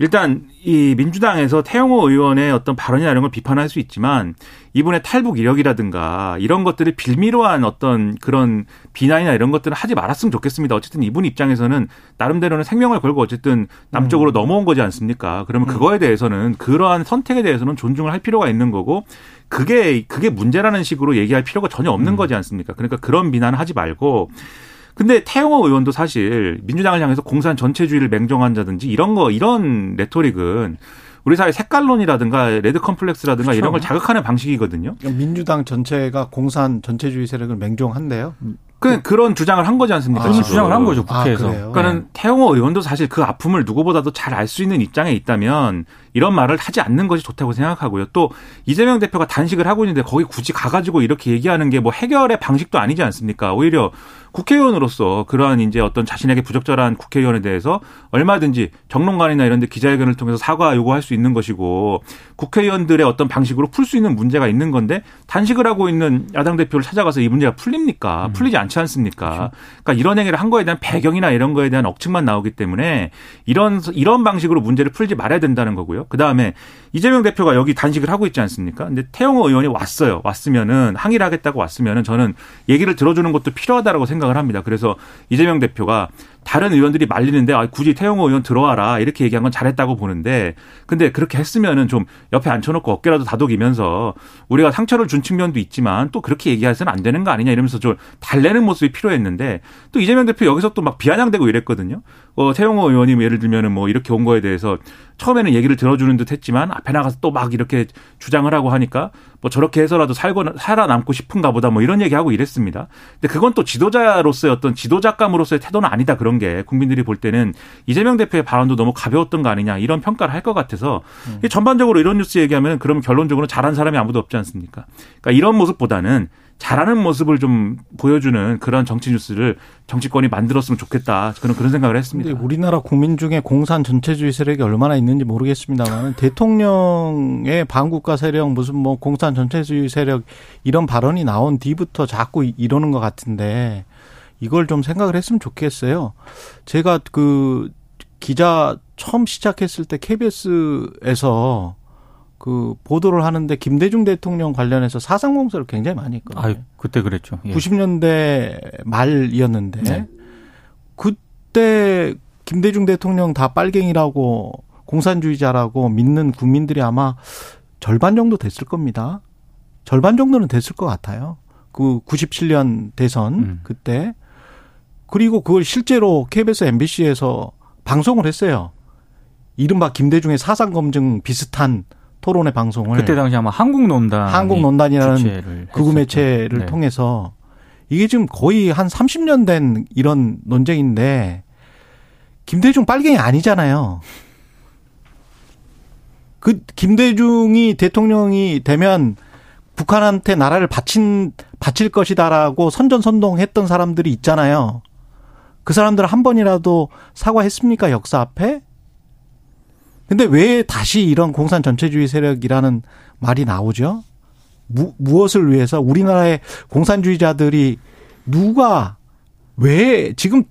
일단 이 민주당에서 태영호 의원의 어떤 발언이나 이런 걸 비판할 수 있지만 이분의 탈북 이력이라든가 이런 것들이 빌미로한 어떤 그런 비난이나 이런 것들은 하지 말았으면 좋겠습니다. 어쨌든 이분 입장에서는 나름대로는 생명을 걸고 어쨌든 남쪽으로 넘어온 거지 않습니까? 그러면 그거에 대해서는 그러한 선택에 대해서는 존중을 할 필요가 있는 거고 그게 그게 문제라는 식으로 얘기할 필요가 전혀 없는 거지 않습니까? 그러니까 그런 비난을 하지 말고 근데 태영호 의원도 사실 민주당을 향해서 공산 전체주의를 맹정한다든지 이런 거 이런 레토릭은 우리 사회 색깔론이라든가 레드 컴플렉스라든가 그렇죠. 이런 걸 자극하는 방식이거든요. 민주당 전체가 공산 전체주의 세력을 맹종한대요. 그 그런 주장을 한 거지 않습니까? 아, 그런? 주장을 한 거죠 아, 국회에서. 그래요? 그러니까는 태영호 의원도 사실 그 아픔을 누구보다도 잘 알 수 있는 입장에 있다면 이런 말을 하지 않는 것이 좋다고 생각하고요. 또 이재명 대표가 단식을 하고 있는데 거기 굳이 가가지고 이렇게 얘기하는 게 뭐 해결의 방식도 아니지 않습니까? 오히려 국회의원으로서 그러한 이제 어떤 자신에게 부적절한 국회의원에 대해서 얼마든지 정론관이나 이런 데 기자회견을 통해서 사과 요구할 수 있는 것이고 국회의원들의 어떤 방식으로 풀 수 있는 문제가 있는 건데 단식을 하고 있는 야당 대표를 찾아가서 이 문제가 풀립니까? 음. 풀리지 않지 않습니까? 그러니까 이런 행위를 한 거에 대한 배경이나 이런 거에 대한 억측만 나오기 때문에 이런 이런 방식으로 문제를 풀지 말아야 된다는 거고요. 그다음에 이재명 대표가 여기 단식을 하고 있지 않습니까? 근데 태영호 의원이 왔어요. 왔으면은 항의를 하겠다고 왔으면은 저는 얘기를 들어주는 것도 필요하다라고 생각을 합니다. 그래서 이재명 대표가 다른 의원들이 말리는데 아, 굳이 태영호 의원 들어와라 이렇게 얘기한 건 잘했다고 보는데 근데 그렇게 했으면은 좀 옆에 앉혀놓고 어깨라도 다독이면서 우리가 상처를 준 측면도 있지만 또 그렇게 얘기해서는 안 되는 거 아니냐 이러면서 좀 달래는 모습이 필요했는데 또 이재명 대표 여기서 또 막 비아냥대고 이랬거든요. 어, 태영호 의원이 뭐 예를 들면은 뭐 이렇게 온 거에 대해서 처음에는 얘기를 들어주는 듯 했지만 앞에 나가서 또 막 이렇게 주장을 하고 하니까 뭐 저렇게 해서라도 살고 살아남고 싶은가 보다 뭐 이런 얘기하고 이랬습니다. 근데 그건 또 지도자로서의 어떤 지도자감으로서의 태도는 아니다 그런 게 국민들이 볼 때는 이재명 대표의 발언도 너무 가벼웠던 거 아니냐 이런 평가를 할 것 같아서 음. 전반적으로 이런 뉴스 얘기하면 그러면 결론적으로 잘한 사람이 아무도 없지 않습니까? 그러니까 이런 모습보다는 잘하는 모습을 좀 보여주는 그런 정치 뉴스를 정치권이 만들었으면 좋겠다. 저는 그런 생각을 했습니다. 우리나라 국민 중에 공산 전체주의 세력이 얼마나 있는지 모르겠습니다만 대통령의 반국가 세력 무슨 뭐 공산 전체주의 세력 이런 발언이 나온 뒤부터 자꾸 이러는 것 같은데 이걸 좀 생각을 했으면 좋겠어요. 제가 그 기자 처음 시작했을 때 KBS에서 그 보도를 하는데 김대중 대통령 관련해서 사상 공세를 굉장히 많이 했거든요. 아, 그때 그랬죠. 예. 90년대 말이었는데 네. 그때 김대중 대통령 다 빨갱이라고 공산주의자라고 믿는 국민들이 아마 절반 정도 됐을 겁니다. 절반 정도는 됐을 것 같아요. 그 97년 대선 음. 그때 그리고 그걸 실제로 KBS MBC에서 방송을 했어요. 이른바 김대중의 사상 검증 비슷한 토론회 방송을 그때 당시 아마 한국논단 한국논단이라는 극우 매체를 네. 통해서 이게 지금 거의 한 30년 된 이런 논쟁인데 김대중 빨갱이 아니잖아요. 그 김대중이 대통령이 되면 북한한테 나라를 바친 바칠 것이다라고 선전선동했던 사람들이 있잖아요. 그 사람들 한 번이라도 사과했습니까 역사 앞에? 근데 왜 다시 이런 공산 전체주의 세력이라는 말이 나오죠? 무, 무엇을 위해서 우리나라의 공산주의자들이 누가 왜 지금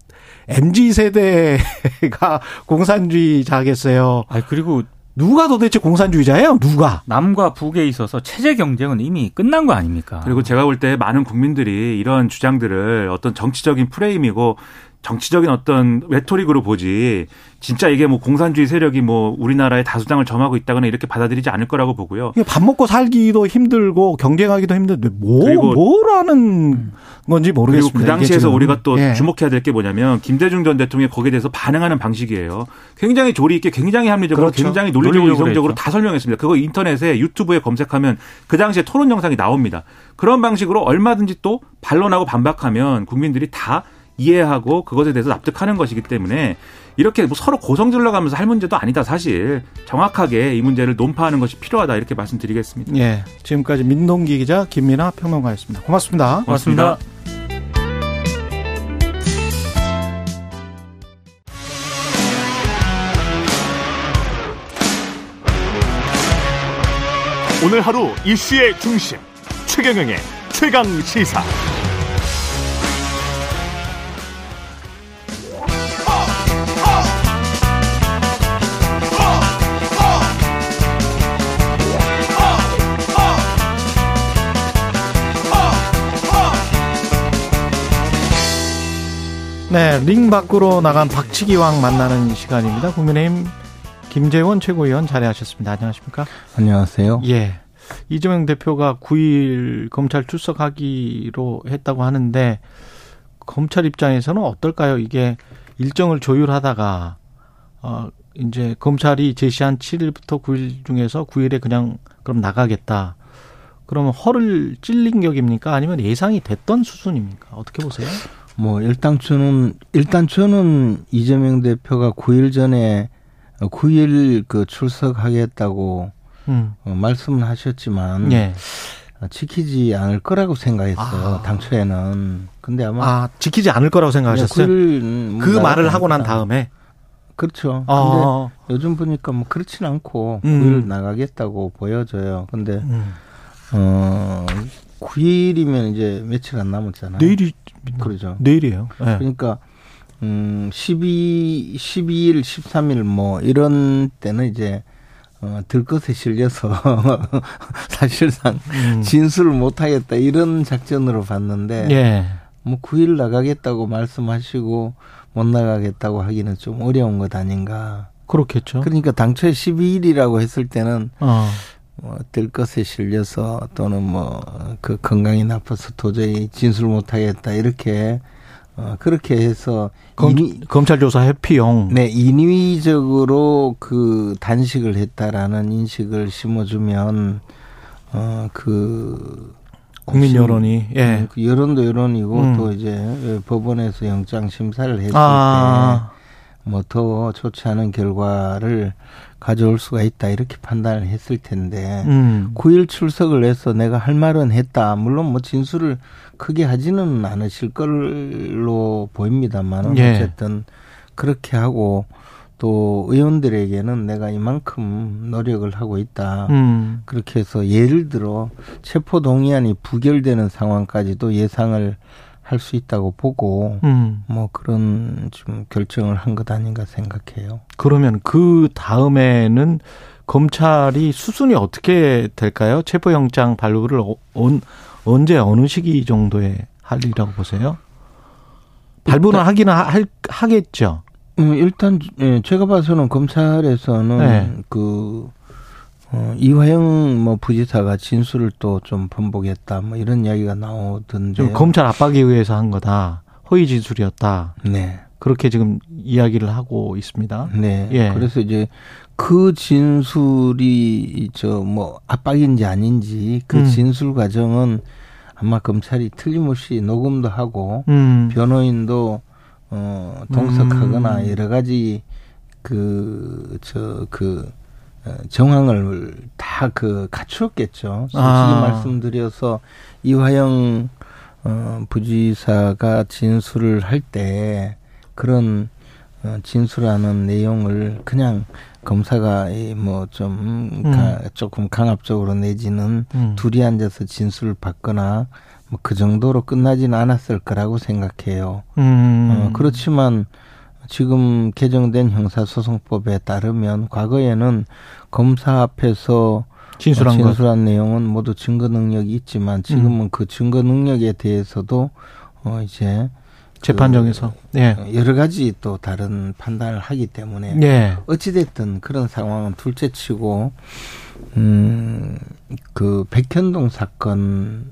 MZ 세대가 [LAUGHS] 공산주의자겠어요? 아 그리고 누가 도대체 공산주의자예요? 누가? 남과 북에 있어서 체제 경쟁은 이미 끝난 거 아닙니까? 그리고 제가 볼 때 많은 국민들이 이런 주장들을 어떤 정치적인 프레임이고 정치적인 어떤 레토릭으로 보지 진짜 이게 뭐 공산주의 세력이 뭐 우리나라의 다수당을 점하고 있다거나 이렇게 받아들이지 않을 거라고 보고요. 밥 먹고 살기도 힘들고 경쟁하기도 힘든데 뭐 그리고- 뭐라는 건지 모르겠습니다. 그리고 그 당시에서. 우리가 또 예. 주목해야 될 게 뭐냐면 김대중 전 대통령이 거기에 대해서 반응하는 방식이에요. 굉장히 조리 있게 굉장히 합리적으로 그렇죠. 굉장히 논리적으로 논리적으로 이성적으로 했죠. 다 설명했습니다. 그거 인터넷에 유튜브에 검색하면 그 당시에 토론 영상이 나옵니다. 그런 방식으로 얼마든지 또 반론하고 반박하면 국민들이 다 이해하고 그것에 대해서 납득하는 것이기 때문에 이렇게 뭐 서로 고성 질러 가면서 할 문제도 아니다 사실 정확하게 이 문제를 논파하는 것이 필요하다 이렇게 말씀드리겠습니다. 예. 지금까지 민동기 기자 김민아 평론가였습니다. 고맙습니다. 고맙습니다. 오늘 하루 이슈의 중심 최경영의 최강 시사. 네, 링 밖으로 나간 박치기왕 만나는 시간입니다. 국민의힘 김재원 최고위원 자리하셨습니다. 안녕하십니까? 안녕하세요. 예. 이재명 대표가 9일 검찰 출석하기로 했다고 하는데 검찰 입장에서는 어떨까요? 이게 일정을 조율하다가 어, 이제 검찰이 제시한 7일부터 9일 중에서 9일에 그냥 그럼 나가겠다. 그러면 허를 찔린 격입니까? 아니면 예상이 됐던 수순입니까? 어떻게 보세요? 뭐 일단 저는 일단 저는 이재명 대표가 9일 전에 9일 그 출석하겠다고 음. 어, 말씀을 하셨지만 예. 지키지 않을 거라고 생각했어요. 아. 당초에는. 근데 아마 아, 지키지 않을 거라고 생각하셨어요? 그, 그 말을 하고 난 다음에 그렇죠. 아. 근데 요즘 보니까 뭐 그렇진 않고 음. 9일 나가겠다고 보여져요. 근데 음. 어 9일이면 이제 며칠 안 남았잖아요. 내일이 그러죠. 내일이에요. 네. 그러니까 음 12, 12일, 13일 뭐 이런 때는 이제 어, 들것에 실려서 [LAUGHS] 사실상 음. 진술을 못 하겠다 이런 작전으로 봤는데 예. 뭐 9일 나가겠다고 말씀하시고 못 나가겠다고 하기는 좀 어려운 것 아닌가. 그렇겠죠. 그러니까 당초에 12일이라고 했을 때는 어. 뭐 들 것에 실려서 또는 뭐 그 건강이 나빠서 도저히 진술 못 하겠다 이렇게 어 그렇게 해서 검, 인위, 검찰 조사 회피용 네 인위적으로 그 단식을 했다라는 인식을 심어주면 어그 국민 여론이 예 네, 그 여론도 여론이고 음. 또 이제 법원에서 영장 심사를 했을 아. 때뭐 더 좋지 않은 결과를 가져올 수가 있다 이렇게 판단을 했을 텐데 음. 9일 출석을 해서 내가 할 말은 했다. 물론 뭐 진술을 크게 하지는 않으실 걸로 보입니다만 예. 어쨌든 그렇게 하고 또 의원들에게는 내가 이만큼 노력을 하고 있다. 음. 그렇게 해서 예를 들어 체포 동의안이 부결되는 상황까지도 예상을 할 수 있다고 보고 음. 뭐 그런 좀 결정을 한 것 아닌가 생각해요. 그러면 그 다음에는 검찰이 수순이 어떻게 될까요? 체포영장 발부를 온, 언제 어느 시기 정도에 할 일이라고 보세요? 발부는 하기는 하, 하겠죠. 음, 일단 예, 제가 봐서는 검찰에서는 네. 그 어, 이화영 뭐 부지사가 진술을 또 좀 번복했다 뭐 이런 이야기가 나오던데 검찰 압박에 의해서 한 거다 허위 진술이었다. 네. 그렇게 지금 이야기를 하고 있습니다. 네. 예. 그래서 이제 그 진술이 저 뭐 압박인지 아닌지 그 음. 진술 과정은 아마 검찰이 틀림없이 녹음도 하고 음. 변호인도 어 동석하거나 음. 여러 가지 그 저그 그 어, 정황을 다 그 갖추었겠죠. 솔직히 아. 말씀드려서 이화영 어, 부지사가 진술을 할 때 그런 어, 진술하는 내용을 그냥 검사가 뭐좀 음. 조금 강압적으로 내지는 음. 둘이 앉아서 진술을 받거나 뭐 그 정도로 끝나지는 않았을 거라고 생각해요. 음. 어, 그렇지만 지금 개정된 형사소송법에 따르면 과거에는 검사 앞에서 진술한, 진술한 내용은 모두 증거 능력이 있지만 지금은 음. 그 증거 능력에 대해서도 어 이제 재판정에서 그 예. 여러 가지 또 다른 판단을 하기 때문에 예. 어찌 됐든 그런 상황은 둘째치고 음그 백현동 사건이라든가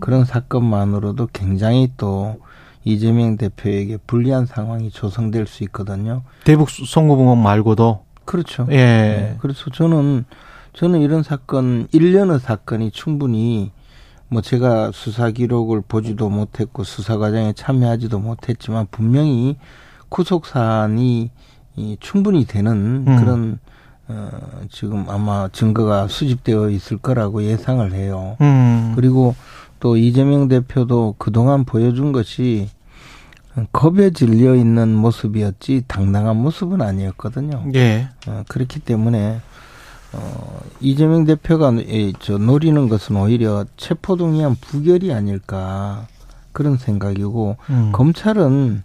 그런 사건만으로도 굉장히 또 이재명 대표에게 불리한 상황이 조성될 수 있거든요. 대북 송고봉원 말고도 그렇죠. 예. 네. 그래서 저는 저는 이런 사건 일련의 사건이 충분히 뭐 제가 수사 기록을 보지도 못했고 수사 과정에 참여하지도 못했지만 분명히 구속 사안이 이 충분히 되는 음. 그런 어 지금 아마 증거가 수집되어 있을 거라고 예상을 해요. 음. 그리고 또 이재명 대표도 그동안 보여준 것이 겁에 질려 있는 모습이었지 당당한 모습은 아니었거든요. 예. 어, 그렇기 때문에 어, 이재명 대표가 이, 저 노리는 것은 오히려 체포동의안 부결이 아닐까 그런 생각이고 음. 검찰은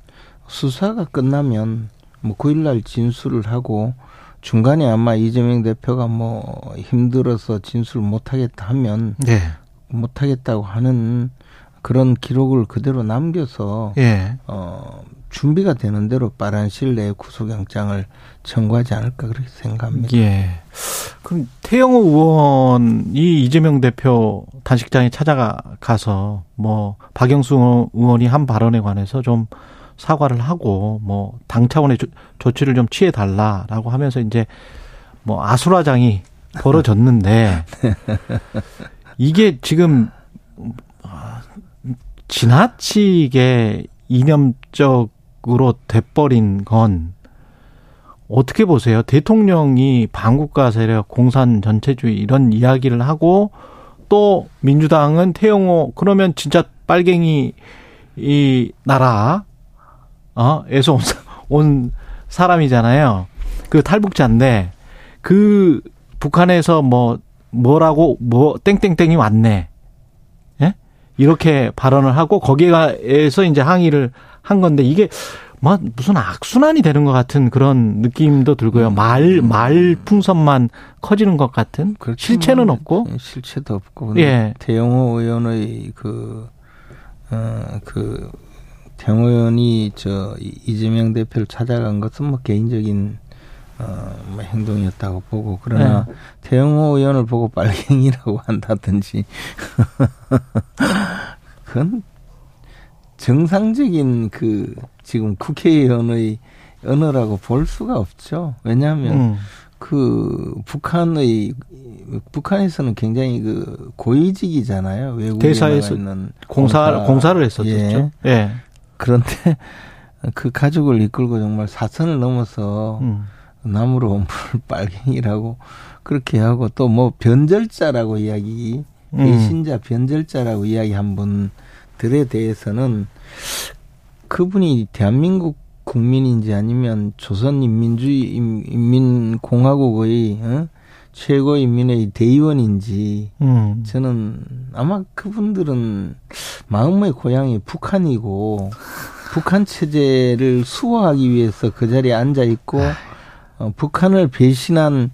수사가 끝나면 뭐 9일날 진술을 하고 중간에 아마 이재명 대표가 뭐 힘들어서 진술 못하겠다 하면 네. 못하겠다고 하는 그런 기록을 그대로 남겨서 예. 어 준비가 되는 대로 빠른 시일 내에 구속영장을 청구하지 않을까 그렇게 생각합니다. 예. 그럼 태영호 의원이 이재명 대표 단식장에 찾아가서 뭐 박영수 의원이 한 발언에 관해서 좀 사과를 하고 뭐 당 차원의 조, 조치를 좀 취해 달라라고 하면서 이제 뭐 아수라장이 벌어졌는데 [LAUGHS] 이게 지금 지나치게 이념적으로 돼버린 건 어떻게 보세요? 대통령이 반국가 세력, 공산 전체주의 이런 이야기를 하고 또 민주당은 태영호 그러면 진짜 빨갱이 이 나라 어에서 온, 온 사람이잖아요. 그 탈북자인데 그 북한에서 뭐 뭐라고 뭐 땡땡땡이 왔네. 예? 이렇게 발언을 하고 거기에서 이제 항의를 한 건데 이게 뭐 무슨 악순환이 되는 것 같은 그런 느낌도 들고요. 말, 말 풍선만 커지는 것 같은 실체는 없고 실체도 없고 예. 태영호 의원의 그, 어, 그 태영호 의원이 저 이재명 대표를 찾아간 것은 뭐 개인적인 어, 뭐 행동이었다고 보고 그러나 네. 태영호 의원을 보고 빨갱이라고 [LAUGHS] 한다든지 [LAUGHS] 그건 정상적인 그 지금 국회의원의 언어라고 볼 수가 없죠. 왜냐하면 음. 그 북한의 북한에서는 굉장히 그 고위직이잖아요. 외국에 대사에서 있는 공사, 공사 공사를 했었죠. 예. 예. 그런데 그 가족을 이끌고 정말 사선을 넘어서 음. 나무로 [LAUGHS] 온풀 빨갱이라고 그렇게 하고 또 뭐 변절자라고 이야기 음. 배신자 변절자라고 이야기한 분들에 대해서는 그분이 대한민국 국민인지 아니면 조선인민주의 인민공화국의 어? 최고인민의 대의원인지 음. 저는 아마 그분들은 마음의 고향이 북한이고 북한 체제를 수호하기 위해서 그 자리에 앉아 있고 어, 북한을 배신한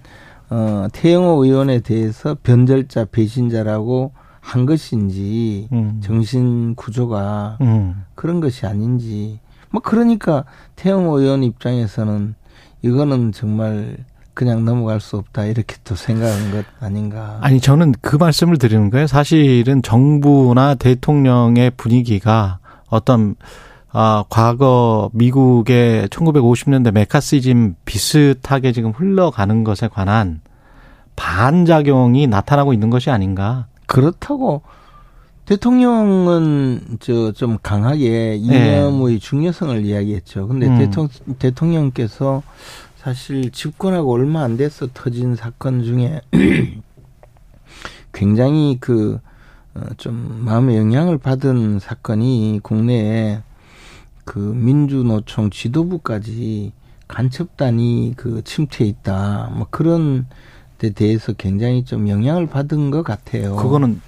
어, 태영호 의원에 대해서 변절자 배신자라고 한 것인지 음. 정신 구조가 음. 그런 것이 아닌지 뭐 그러니까 태영호 의원 입장에서는 이거는 정말 그냥 넘어갈 수 없다 이렇게 또 생각한 것 아닌가. 아니 저는 그 말씀을 드리는 거예요. 사실은 정부나 대통령의 분위기가 어떤 아, 과거 미국의 1950년대 메카시즘 비슷하게 지금 흘러가는 것에 관한 반작용이 나타나고 있는 것이 아닌가. 그렇다고 대통령은 저 좀 강하게 이념의 네. 중요성을 이야기했죠. 근데 음. 대통령, 대통령께서 사실 집권하고 얼마 안 돼서 터진 사건 중에 [CLEARS THROAT] 굉장히 그, 어, 좀 마음의 영향을 받은 사건이 국내에 그 민주노총 지도부까지 간첩단이 그 침투해 있다. 뭐 그런 데 대해서 굉장히 좀 영향을 받은 것 같아요. 그거는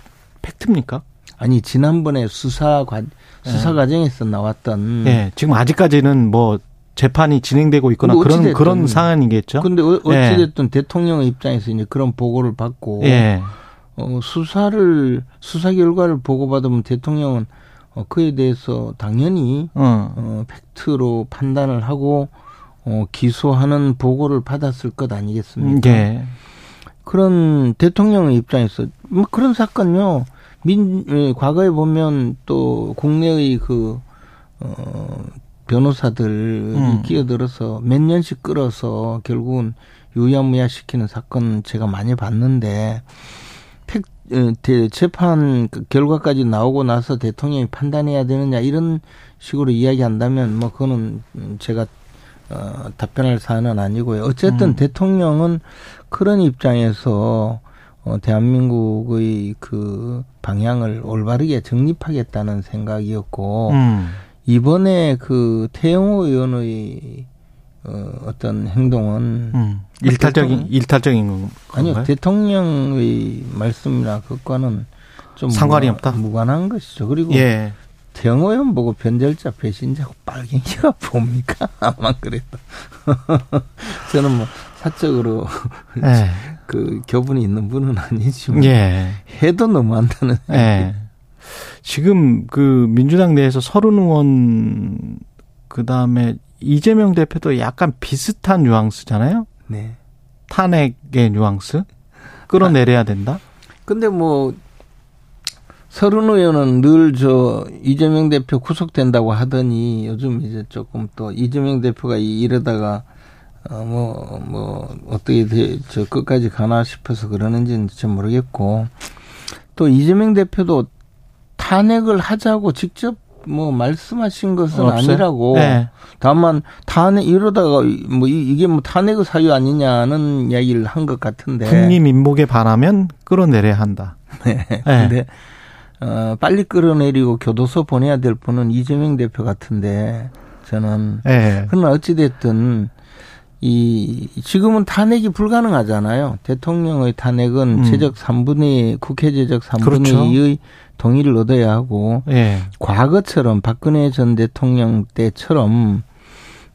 팩트입니까? 아니 지난번에 수사 과 수사 네. 과정에서 나왔던 네, 지금 아직까지는 뭐 재판이 진행되고 있거나 그런 그런 상황이겠죠. 근데 어, 예. 어찌 됐든 네. 대통령의 입장에서 이제 그런 보고를 받고 네. 어, 수사를 수사 결과를 보고받으면 대통령은 어, 그에 대해서 당연히 어. 어, 팩트로 판단을 하고 어, 기소하는 보고를 받았을 것 아니겠습니까? 네. 그런 대통령의 입장에서 뭐 그런 사건요. 민 예, 과거에 보면 또 국내의 그 어, 변호사들이 음. 끼어들어서 몇 년씩 끌어서 결국은 유야무야 시키는 사건 제가 많이 봤는데 재판 그 결과까지 나오고 나서 대통령이 판단해야 되느냐 이런 식으로 이야기한다면 뭐 그거는 제가 어, 답변할 사안은 아니고요. 어쨌든 음. 대통령은 그런 입장에서 어, 대한민국의 그 방향을 올바르게 정립하겠다는 생각이었고 음. 이번에 그 태영호 의원의 어, 어떤 행동은 음. 일탈적인 대통령, 일탈적인 건가요? 아니요 대통령의 말씀이나 그것과는 좀 상관이 무관, 없다 무관한 것이죠. 그리고 예. 태영호 의원 보고 변절자 배신자고 빨갱이가 [LAUGHS] 뭡니까? 아마 그랬다. [LAUGHS] 저는 뭐 사적으로 예. 그 교분이 있는 분은 아니지만 예. 해도 너무한다는. 예. 지금 그 민주당 내에서 서른 의원 그 다음에 이재명 대표도 약간 비슷한 뉘앙스잖아요. 네. 탄핵의 뉘앙스 끌어내려야 된다. 근데 뭐 서른 의원은 늘 저 이재명 대표 구속된다고 하더니 요즘 이제 조금 또 이재명 대표가 이러다가 어뭐뭐 뭐 어떻게 돼, 저 끝까지 가나 싶어서 그러는지는 잘 모르겠고 또 이재명 대표도 탄핵을 하자고 직접 뭐 말씀하신 것은 없어요? 아니라고. 네. 다만 탄핵 이러다가 뭐 이게 뭐 탄핵의 사유 아니냐는 이야기를 한 것 같은데. 국민 민복에 반하면 끌어내려야 한다. [LAUGHS] 네. 네. 근데 어 빨리 끌어내리고 교도소 보내야 될 분은 이재명 대표 같은데 저는 네. 그러나 어찌 됐든 이 지금은 탄핵이 불가능하잖아요. 대통령의 탄핵은 음. 제적 3분의 국회 제적 3분의 그렇죠. 2의 동의를 얻어야 하고 예. 과거처럼 박근혜 전 대통령 때처럼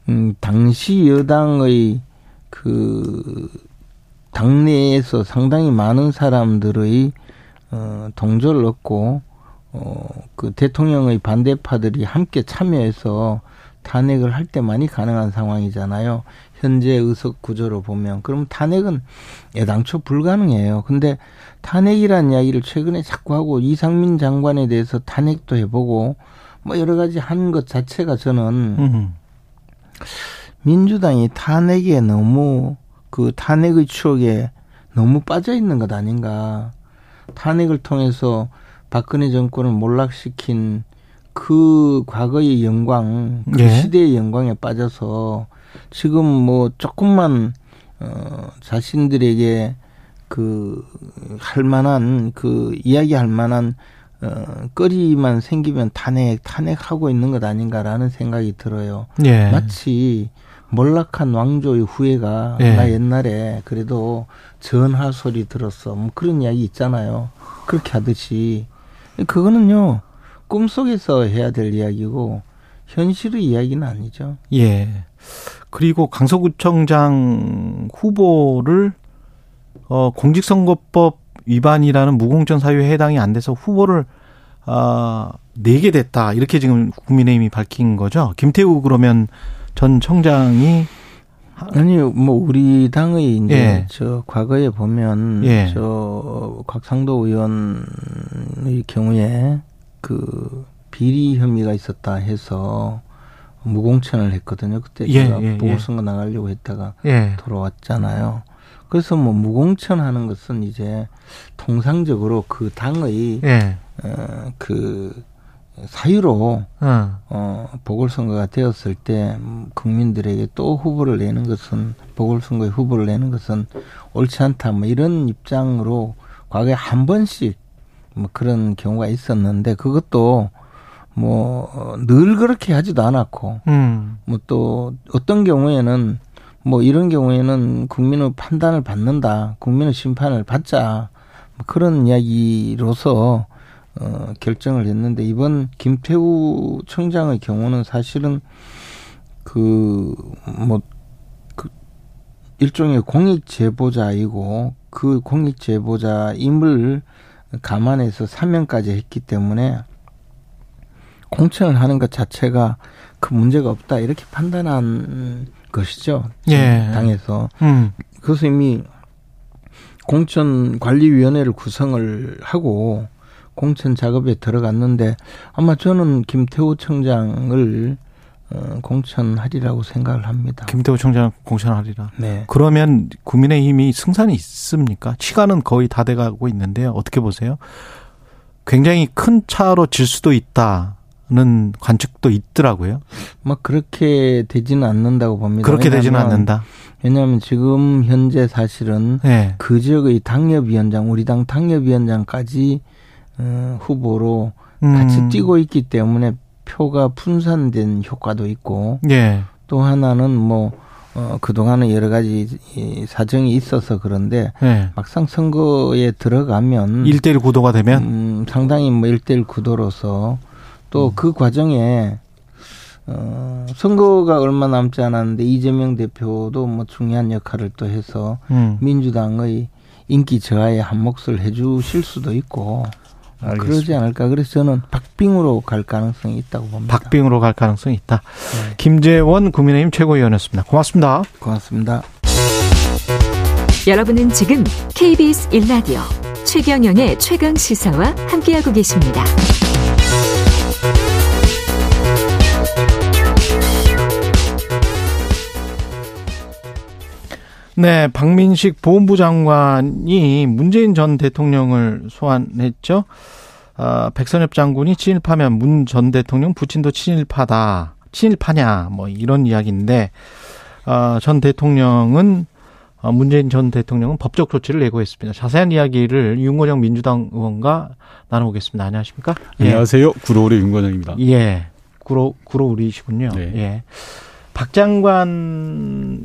음 당시 여당의 그 당내에서 상당히 많은 사람들의 어 동조를 얻고 어그 대통령의 반대파들이 함께 참여해서 탄핵을 할 때만이 가능한 상황이잖아요. 현재 의석 구조로 보면 그럼 탄핵은 애당초 불가능해요. 근데 탄핵이란 이야기를 최근에 자꾸 하고 이상민 장관에 대해서 탄핵도 해보고 뭐 여러 가지 한 것 자체가 저는 음. 민주당이 탄핵에 너무 그 탄핵의 추억에 너무 빠져 있는 것 아닌가. 탄핵을 통해서 박근혜 정권을 몰락시킨 그 과거의 영광, 그 예. 시대의 영광에 빠져서 지금 뭐 조금만 어 자신들에게 그 할 만한 그 이야기할 만한 어 거리만 생기면 탄핵 탄핵하고 있는 것 아닌가라는 생각이 들어요. 예. 마치 몰락한 왕조의 후예가 예. 나 옛날에 그래도 전하 소리 들었어. 뭐 그런 이야기 있잖아요. 그렇게 하듯이 그거는요 꿈속에서 해야 될 이야기고 현실의 이야기는 아니죠. 예. 그리고 강서구청장 후보를 어 공직선거법 위반이라는 무공천 사유에 해당이 안 돼서 후보를 아 어, 내게 됐다. 이렇게 지금 국민의힘이 밝힌 거죠. 김태우 그러면 전 청장이 아니 뭐 우리 당의 이제 예. 저 과거에 보면 예. 저 곽상도 의원의 경우에 그 비리 혐의가 있었다 해서 무공천을 했거든요. 그때 예, 제가 예, 보궐선거 예. 나가려고 했다가 예. 돌아왔잖아요. 그래서 뭐 무공천 하는 것은 이제 통상적으로 그 당의 예. 어, 그 사유로 어. 어 보궐선거가 되었을 때 국민들에게 또 후보를 내는 것은 보궐선거에 후보를 내는 것은 옳지 않다 뭐 이런 입장으로 과거에 한 번씩 뭐 그런 경우가 있었는데 그것도 뭐 늘 그렇게 하지도 않았고 음. 뭐또 어떤 경우에는 뭐 이런 경우에는 국민의 판단을 받는다 국민의 심판을 받자 뭐 그런 이야기로서 어 결정을 했는데 이번 김태우 청장의 경우는 사실은 그뭐 그 일종의 공익 제보자이고 그 공익 제보자임을 감안해서 사명까지 했기 때문에 공천을 하는 것 자체가 그 문제가 없다 이렇게 판단한 것이죠. 예. 당에서 음. 그래서 이미 공천 관리위원회를 구성을 하고 공천 작업에 들어갔는데 아마 저는 김태우 청장을 어, 공천하리라고 생각을 합니다. 김태우 청장 공천하리라. 네. 그러면 국민의힘이 승산이 있습니까? 시간은 거의 다 돼가고 있는데요. 어떻게 보세요? 굉장히 큰 차로 질 수도 있다. 는 관측도 있더라고요. 막 그렇게 되지는 않는다고 봅니다. 그렇게 되지는 않는다. 왜냐하면 지금 현재 사실은 네. 그 지역의 당협위원장, 우리 당 당협위원장까지 어, 후보로 음. 같이 뛰고 있기 때문에 표가 분산된 효과도 있고 네. 또 하나는 뭐 어, 그동안은 여러 가지 이 사정이 있어서 그런데 네. 막상 선거에 들어가면 일대일 구도가 되면 음, 상당히 뭐 일대일 구도로서 또그 음. 과정에 어, 선거가 얼마 남지 않았는데 이재명 대표도 뭐 중요한 역할을 또 해서 음. 민주당의 인기 저하에 한 몫을 해주실 수도 있고 뭐 그러지 않을까. 그래서 저는 박빙으로 갈 가능성이 있다고 봅니다. 박빙으로 갈 가능성이 있다. 네. 김재원 국민의힘 최고위원이었습니다. 고맙습니다. 고맙습니다. 여러분은 지금 KBS 1라디오 최경영의 최강 시사와 함께하고 계십니다. 네, 박민식 보훈부 장관이 문재인 전 대통령을 소환했죠. 어, 백선엽 장군이 친일파면 문 전 대통령 부친도 친일파다. 친일파냐, 뭐 이런 이야기인데, 어, 전 대통령은 어, 문재인 전 대통령은 법적 조치를 예고했습니다. 자세한 이야기를 윤건영 민주당 의원과 나눠보겠습니다. 안녕하십니까? 예. 안녕하세요. 구로우리 윤건영입니다. 예. 구로, 구로우리시군요. 네. 예. 박 장관은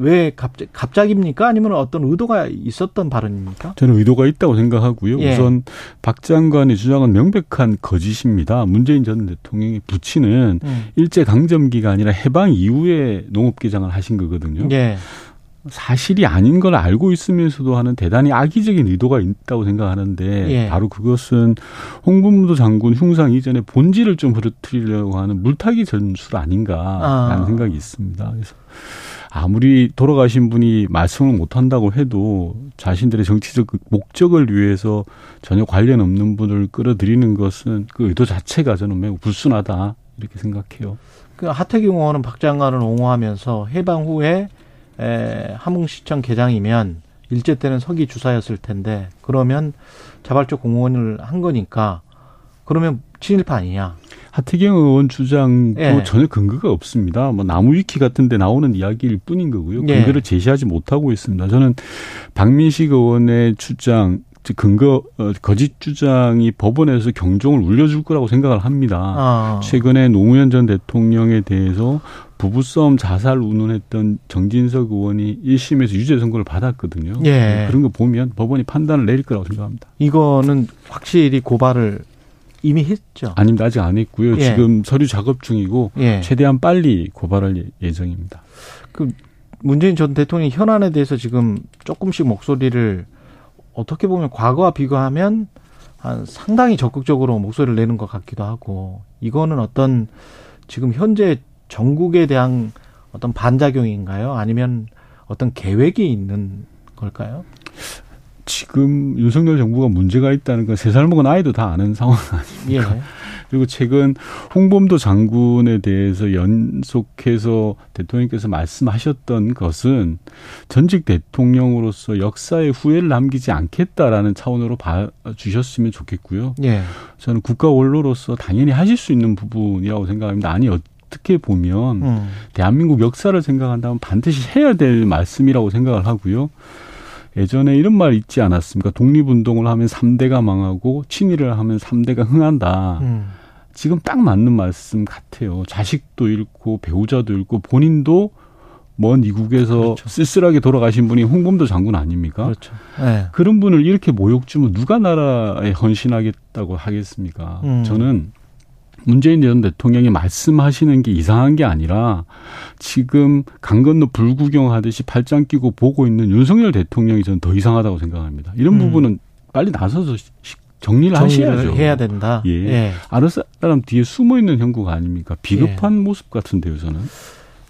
왜 갑자, 갑자기입니까? 아니면 어떤 의도가 있었던 발언입니까? 저는 의도가 있다고 생각하고요. 예. 우선 박 장관의 주장은 명백한 거짓입니다. 문재인 전 대통령이 부친은 음. 일제 강점기가 아니라 해방 이후에 농업개장을 하신 거거든요. 예. 사실이 아닌 걸 알고 있으면서도 하는 대단히 악의적인 의도가 있다고 생각하는데 예. 바로 그것은 홍범도 장군 흉상 이전에 본질을 좀 흐르트리려고 하는 물타기 전술 아닌가라는 아. 생각이 있습니다. 그래서 아무리 돌아가신 분이 말씀을 못 한다고 해도 자신들의 정치적 목적을 위해서 전혀 관련 없는 분을 끌어들이는 것은 그 의도 자체가 저는 매우 불순하다 이렇게 생각해요. 그 하태경 의원은 박 장관을 옹호하면서 해방 후에 에, 함흥시청 개장이면 일제 때는 서기 주사였을 텐데 그러면 자발적 공헌을 한 거니까 그러면 친일파 아니냐? 하태경 의원 주장도 예. 전혀 근거가 없습니다. 뭐 나무위키 같은 데 나오는 이야기일 뿐인 거고요. 예. 근거를 예. 제시하지 못하고 있습니다. 저는 박민식 의원의 주장 즉 근거 어, 거짓 주장이 법원에서 경종을 울려줄 거라고 생각을 합니다. 아. 최근에 노무현 전 대통령에 대해서 부부싸움 자살 운운했던 정진석 의원이 1심에서 유죄 선고를 받았거든요. 예. 그런 거 보면 법원이 판단을 내릴 거라고 생각합니다. 이거는 확실히 고발을 이미 했죠? 아닙니다. 아직 안 했고요. 예. 지금 서류 작업 중이고 예. 최대한 빨리 고발할 예, 예정입니다. 그 문재인 전 대통령 현안에 대해서 지금 조금씩 목소리를 어떻게 보면 과거와 비교하면 한 상당히 적극적으로 목소리를 내는 것 같기도 하고 이거는 어떤 지금 현재 전국에 대한 어떤 반작용인가요? 아니면 어떤 계획이 있는 걸까요? 지금 윤석열 정부가 문제가 있다는 건 세 살 먹은 아이도 다 아는 상황 [LAUGHS] 아닙니까? 예. 그리고 최근 홍범도 장군에 대해서 연속해서 대통령께서 말씀하셨던 것은 전직 대통령으로서 역사의 후회를 남기지 않겠다라는 차원으로 봐주셨으면 좋겠고요. 예. 저는 국가 원로로서 당연히 하실 수 있는 부분이라고 생각합니다. 아니 어떻게 보면 음. 대한민국 역사를 생각한다면 반드시 해야 될 말씀이라고 생각을 하고요. 예전에 이런 말 있지 않았습니까? 독립운동을 하면 3대가 망하고 친일을 하면 3대가 흥한다. 음. 지금 딱 맞는 말씀 같아요. 자식도 잃고 배우자도 잃고 본인도 먼 이국에서 그렇죠. 쓸쓸하게 돌아가신 분이 홍범도 장군 아닙니까? 그렇죠. 네. 그런 분을 이렇게 모욕 주면 누가 나라에 헌신하겠다고 하겠습니까? 음. 저는 문재인 전 대통령이 말씀하시는 게 이상한 게 아니라 지금 강 건너 불구경하듯이 팔짱 끼고 보고 있는 윤석열 대통령이 저는 더 이상하다고 생각합니다. 이런 음. 부분은 빨리 나서서 정리를, 정리를 하셔야죠. 해야 된다. 예. 예. 아는 사람 뒤에 숨어 있는 형국 아닙니까? 비겁한 예. 모습 같은데요, 저는.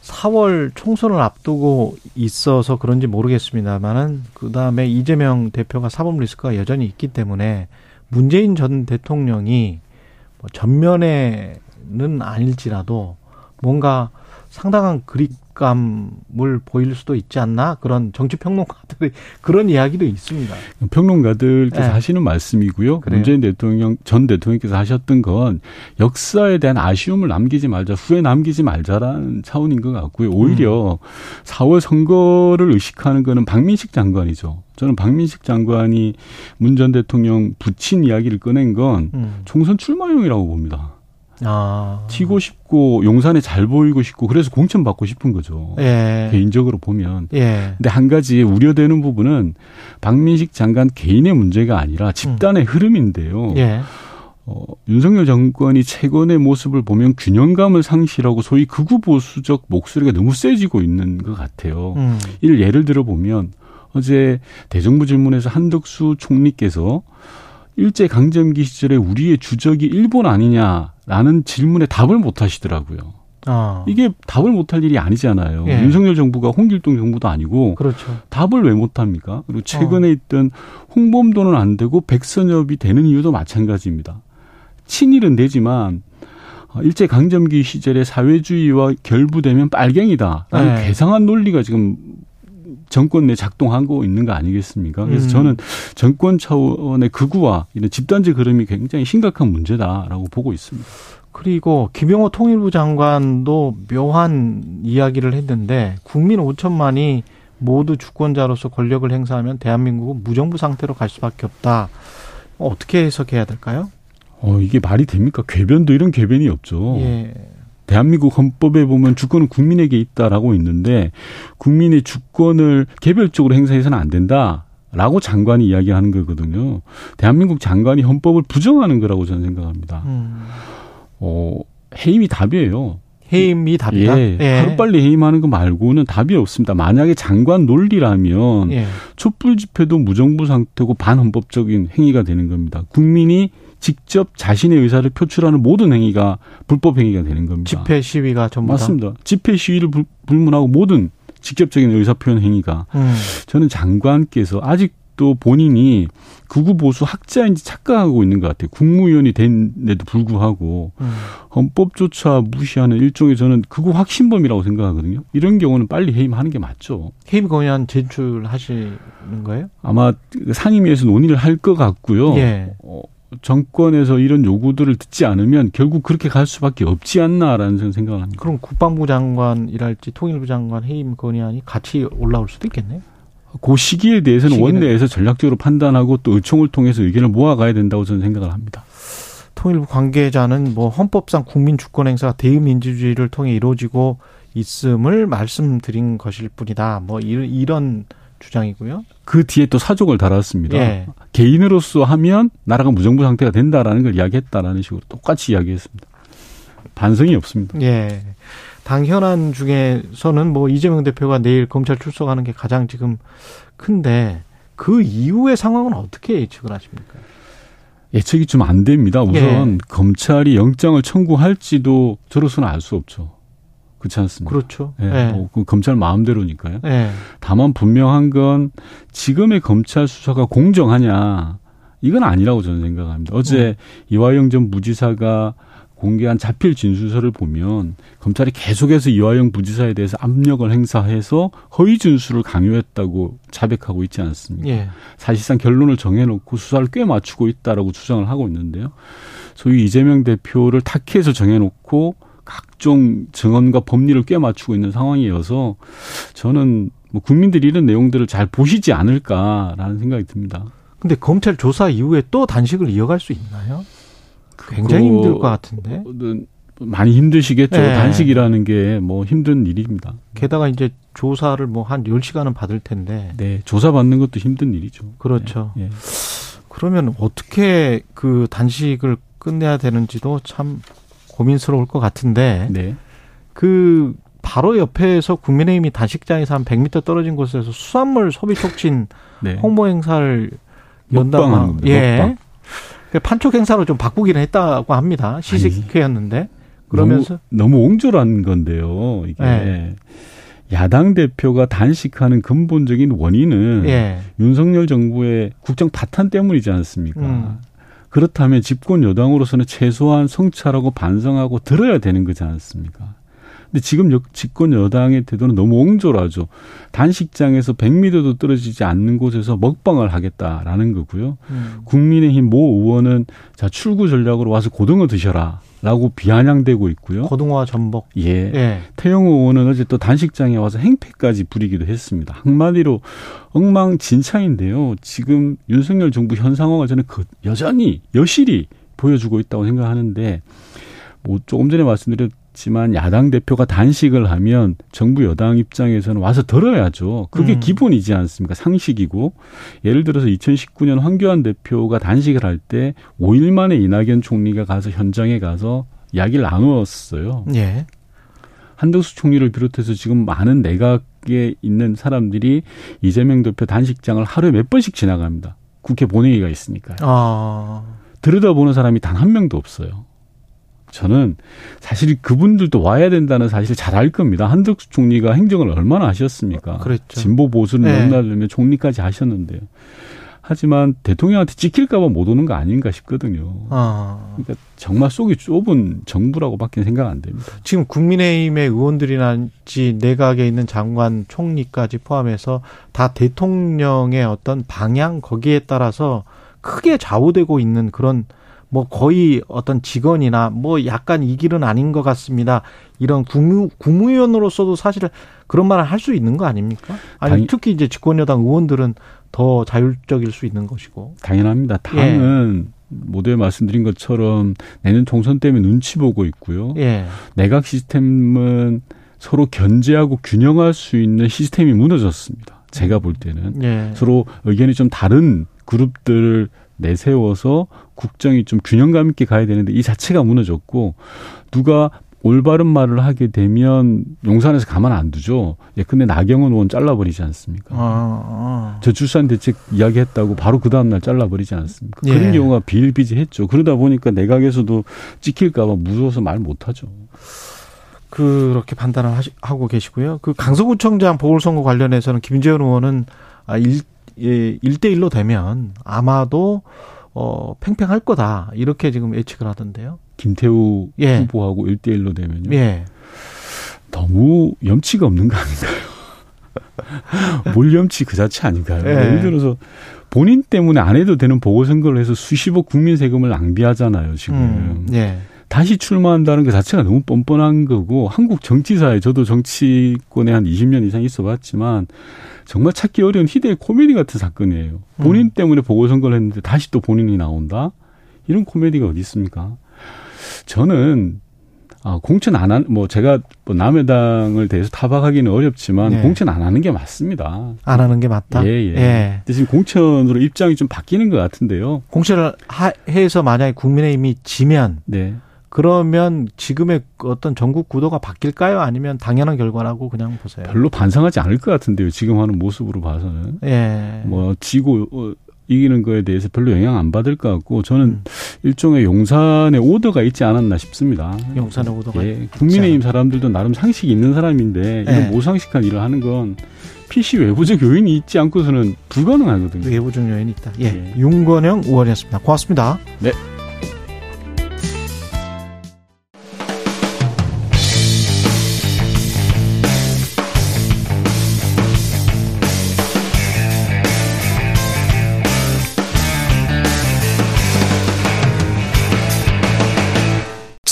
4월 총선을 앞두고 있어서 그런지 모르겠습니다만은 그 다음에 이재명 대표가 사법 리스크가 여전히 있기 때문에 문재인 전 대통령이 뭐 전면에는 아닐지라도 뭔가 상당한 그립 감을 보일 수도 있지 않나 그런 정치 평론가들의 [LAUGHS] 그런 이야기도 있습니다. 평론가들께서 네. 하시는 말씀이고요. 그래요. 문재인 대통령 전 대통령께서 하셨던 건 역사에 대한 아쉬움을 남기지 말자, 후회 남기지 말자라는 차원인 것 같고요. 오히려 음. 4월 선거를 의식하는 거는 박민식 장관이죠. 저는 박민식 장관이 문 전 대통령 부친 이야기를 꺼낸 건 음. 총선 출마용이라고 봅니다. 아. 튀고 싶고 용산에 잘 보이고 싶고 그래서 공천 받고 싶은 거죠. 예. 개인적으로 보면. 예. 근데 한 가지 우려되는 부분은 박민식 장관 개인의 문제가 아니라 집단의 음. 흐름인데요. 예. 어, 윤석열 정권이 최근의 모습을 보면 균형감을 상실하고 소위 극우 보수적 목소리가 너무 세지고 있는 것 같아요. 음. 이를 예를 들어 보면 어제 대정부 질문에서 한덕수 총리께서 일제 강점기 시절에 우리의 주적이 일본 아니냐라는 질문에 답을 못 하시더라고요. 아. 이게 답을 못 할 일이 아니잖아요. 예. 윤석열 정부가 홍길동 정부도 아니고 그렇죠. 답을 왜 못 합니까? 그리고 최근에 어. 있던 홍범도는 안 되고 백선엽이 되는 이유도 마찬가지입니다. 친일은 되지만 일제 강점기 시절에 사회주의와 결부되면 빨갱이다라는 네. 괴상한 논리가 지금 정권 내 작동하고 있는 거 아니겠습니까? 그래서 음. 저는 정권 차원의 극우와 이런 집단적 흐름이 굉장히 심각한 문제다라고 보고 있습니다. 그리고 김영호 통일부 장관도 묘한 이야기를 했는데 국민 5천만이 모두 주권자로서 권력을 행사하면 대한민국은 무정부 상태로 갈 수밖에 없다. 어떻게 해석해야 될까요? 어, 이게 말이 됩니까? 궤변도 이런 궤변이 없죠. 예. 대한민국 헌법에 보면 주권은 국민에게 있다라고 있는데 국민의 주권을 개별적으로 행사해서는 안 된다. 라고 장관이 이야기하는 거거든요. 대한민국 장관이 헌법을 부정하는 거라고 저는 생각합니다. 음. 어, 해임이 답이에요. 해임이 답이다. 예, 예. 하루빨리 해임하는 거 말고는 답이 없습니다. 만약에 장관 논리라면 예. 촛불 집회도 무정부 상태고 반헌법적인 행위가 되는 겁니다. 국민이 직접 자신의 의사를 표출하는 모든 행위가 불법 행위가 되는 겁니다. 집회 시위가 전부 맞습니다. 다? 집회 시위를 불, 문하고 모든 직접적인 의사 표현 행위가 음. 저는 장관께서 아직도 본인이 극우 보수 학자인지 착각하고 있는 것 같아요. 국무위원이 된데도 불구하고 음. 헌법조차 무시하는 일종의 저는 극우 확신범이라고 생각하거든요. 이런 경우는 빨리 해임하는 게 맞죠. 해임 건의안 제출하시는 거예요? 아마 상임위에서 논의를 할 것 같고요. 예. 어, 정권에서 이런 요구들을 듣지 않으면 결국 그렇게 갈 수밖에 없지 않나라는 생각을 합니다. 그럼 국방부 장관이랄지 통일부 장관 해임 건의안이 같이 올라올 수도 있겠네요. 그 시기에 대해서는 시기는. 원내에서 전략적으로 판단하고 또 의총을 통해서 의견을 모아가야 된다고 저는 생각을 합니다. 통일부 관계자는 뭐 헌법상 국민 주권 행사가 대의민주주의를 통해 이루어지고 있음을 말씀드린 것일 뿐이다. 뭐 이런 주장이고요. 그 뒤에 또 사족을 달았습니다. 예. 개인으로서 하면 나라가 무정부 상태가 된다라는 걸 이야기했다라는 식으로 똑같이 이야기했습니다. 반성이 없습니다. 예. 당 현안 중에서는 뭐 이재명 대표가 내일 검찰 출석하는 게 가장 지금 큰데 그 이후의 상황은 어떻게 예측을 하십니까? 예측이 좀 안 됩니다. 우선 예. 검찰이 영장을 청구할지도 저로서는 알 수 없죠. 그렇지 않습니까? 그렇죠. 예. 네. 뭐, 그 검찰 마음대로니까요. 네. 다만 분명한 건 지금의 검찰 수사가 공정하냐 이건 아니라고 저는 생각합니다. 어제 음. 이화영 전 무지사가 공개한 자필 진술서를 보면 검찰이 계속해서 이화영 부지사에 대해서 압력을 행사해서 허위 진술을 강요했다고 자백하고 있지 않습니까? 예. 사실상 결론을 정해놓고 수사를 꽤 맞추고 있다라고 주장을 하고 있는데요. 소위 이재명 대표를 탁해서 정해놓고 각종 증언과 법리를 꽤 맞추고 있는 상황이어서 저는 뭐 국민들이 이런 내용들을 잘 보시지 않을까라는 생각이 듭니다. 근데 검찰 조사 이후에 또 단식을 이어갈 수 있나요? 굉장히 힘들 것 같은데. 많이 힘드시겠죠. 네. 단식이라는 게 뭐 힘든 일입니다. 게다가 이제 조사를 뭐한 10시간은 받을 텐데. 네. 조사 받는 것도 힘든 일이죠. 그렇죠. 네. 네. 그러면 어떻게 그 단식을 끝내야 되는지도 참 고민스러울 것 같은데 네. 그 바로 옆에서 국민의힘이 단식장에서 한 100m 떨어진 곳에서 수산물 소비 촉진 네. 홍보 행사를 연다고 예. 그 판촉 행사로 좀 바꾸기는 했다고 합니다. 시식회였는데 그러면서 너무, 너무 옹졸한 건데요. 이게 네. 야당 대표가 단식하는 근본적인 원인은 예. 윤석열 정부의 국정 파탄 때문이지 않습니까? 음. 그렇다면 집권 여당으로서는 최소한 성찰하고 반성하고 들어야 되는 거지 않습니까? 근데 지금 집권 여당의 태도는 너무 옹졸하죠. 단식장에서 100m도 떨어지지 않는 곳에서 먹방을 하겠다라는 거고요. 음. 국민의힘 모 의원은 자 출구 전략으로 와서 고등어 드셔라. 라고 비아냥대고 있고요. 고등어와 전복. 예. 예. 태영호 의원은 어제 또 단식장에 와서 행패까지 부리기도 했습니다. 한마디로 엉망진창인데요. 지금 윤석열 정부 현 상황을 저는 그 여전히 여실히 보여주고 있다고 생각하는데 뭐 조금 전에 말씀드렸 지만 야당 대표가 단식을 하면 정부 여당 입장에서는 와서 들어야죠. 그게 음. 기본이지 않습니까? 상식이고 예를 들어서 2019년 황교안 대표가 단식을 할 때 5일 만에 이낙연 총리가 가서 현장에 가서 이야기를 나누었어요. 예. 한덕수 총리를 비롯해서 지금 많은 내각에 있는 사람들이 이재명 대표 단식장을 하루에 몇 번씩 지나갑니다. 국회 본회의가 있으니까요. 아. 들여다보는 사람이 단 한 명도 없어요. 저는 사실 그분들도 와야 된다는 사실 잘 알 겁니다. 한덕수 총리가 행정을 얼마나 하셨습니까? 그랬죠. 진보 보수를 네. 넘나들며 총리까지 하셨는데요. 하지만 대통령한테 찍힐까봐 못 오는 거 아닌가 싶거든요. 아. 그러니까 정말 속이 좁은 정부라고밖에 생각 안 됩니다. 지금 국민의힘의 의원들이나지 내각에 있는 장관, 총리까지 포함해서 다 대통령의 어떤 방향 거기에 따라서 크게 좌우되고 있는 그런 뭐 거의 어떤 직원이나 뭐 약간 이 길은 아닌 것 같습니다. 이런 국무, 국무위원으로서도 사실 그런 말을 할 수 있는 거 아닙니까? 아니 특히 이제 집권여당 의원들은 더 자율적일 수 있는 것이고. 당연합니다. 당은 예. 모두에 말씀드린 것처럼 내년 총선 때문에 눈치 보고 있고요. 예. 내각 시스템은 서로 견제하고 균형할 수 있는 시스템이 무너졌습니다. 제가 볼 때는 예. 서로 의견이 좀 다른 그룹들을 내세워서 국정이 좀 균형감 있게 가야 되는데 이 자체가 무너졌고 누가 올바른 말을 하게 되면 용산에서 가만 안 두죠. 예, 근데 나경원 의원 잘라버리지 않습니까? 아, 아. 저출산 대책 이야기했다고 바로 그 다음날 잘라버리지 않습니까? 예. 그런 경우가 비일비재했죠. 그러다 보니까 내각에서도 찍힐까봐 무서워서 말 못하죠. 그렇게 판단을 하시, 하고 계시고요. 그 강서구청장 보궐선거 관련해서는 김재현 의원은 아, 일, 예, 1대1로 되면 아마도 어, 팽팽할 거다. 이렇게 지금 예측을 하던데요. 김태우 예. 후보하고 1대1로 되면요. 예. 너무 염치가 없는 거 아닌가요? [LAUGHS] 몰염치 그 자체 아닌가요? 예. 예를 들어서 본인 때문에 안 해도 되는 보궐선거를 해서 수십억 국민 세금을 낭비하잖아요, 지금. 음, 예. 다시 출마한다는 그 자체가 너무 뻔뻔한 거고 한국 정치사에 저도 정치권에 한 20년 이상 있어 봤지만 정말 찾기 어려운 희대의 코미디 같은 사건이에요. 본인 음. 때문에 보궐선거를 했는데 다시 또 본인이 나온다? 이런 코미디가 어디 있습니까? 저는 아, 공천 안 한, 뭐, 제가 뭐 남의 당을 대해서 타박하기는 어렵지만, 네. 공천 안 하는 게 맞습니다. 안 하는 게 맞다? 예, 예. 예. 대신 공천으로 입장이 좀 바뀌는 것 같은데요. 공천을 하, 해서 만약에 국민의힘이 지면, 네. 그러면 지금의 어떤 전국 구도가 바뀔까요? 아니면 당연한 결과라고 그냥 보세요? 별로 반성하지 않을 것 같은데요. 지금 하는 모습으로 봐서는. 예. 뭐 지고 어, 이기는 거에 대해서 별로 영향 안 받을 것 같고 저는 음. 일종의 용산의 오더가 있지 않았나 싶습니다. 용산의 오더가 예. 국민의힘 사람들도 나름 상식이 있는 사람인데 이런 예. 모상식한 일을 하는 건 PC 외부적 요인이 있지 않고서는 불가능하거든요. 외부적 요인이 있다. 예. 예. 윤건영 의원이었습니다. 고맙습니다. 네.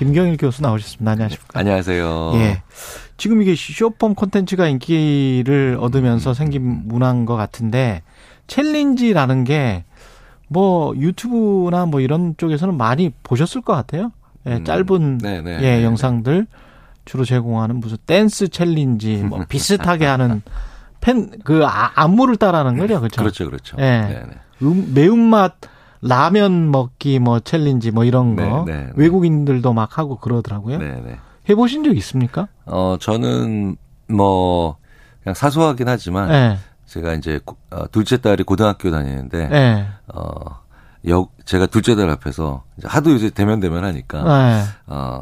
김경일 교수 나오셨습니다. 안녕하십니까? 안녕하세요. 예. 지금 이게 쇼폼 콘텐츠가 인기를 얻으면서 생긴 문화인 것 같은데 챌린지라는 게 뭐 유튜브나 뭐 이런 쪽에서는 많이 보셨을 것 같아요. 예, 음, 짧은 네, 네, 예, 네, 영상들 주로 제공하는 무슨 댄스 challenge 뭐 [LAUGHS] 비슷하게 하는 팬그 아, 안무를 따라하는 거죠, 그렇죠? 그렇죠, 그렇죠. 예. 음, 매운맛 라면 먹기 뭐 challenge 뭐 이런 거 네, 네, 네. 외국인들도 막 하고 그러더라고요. 네, 네. 해보신 적 있습니까? 어 저는 뭐 그냥 사소하긴 하지만 네. 제가 이제 어, 둘째 딸이 고등학교 다니는데 네. 어 여, 제가 둘째 딸 앞에서 하도 이제 데면데면하니까 네. 어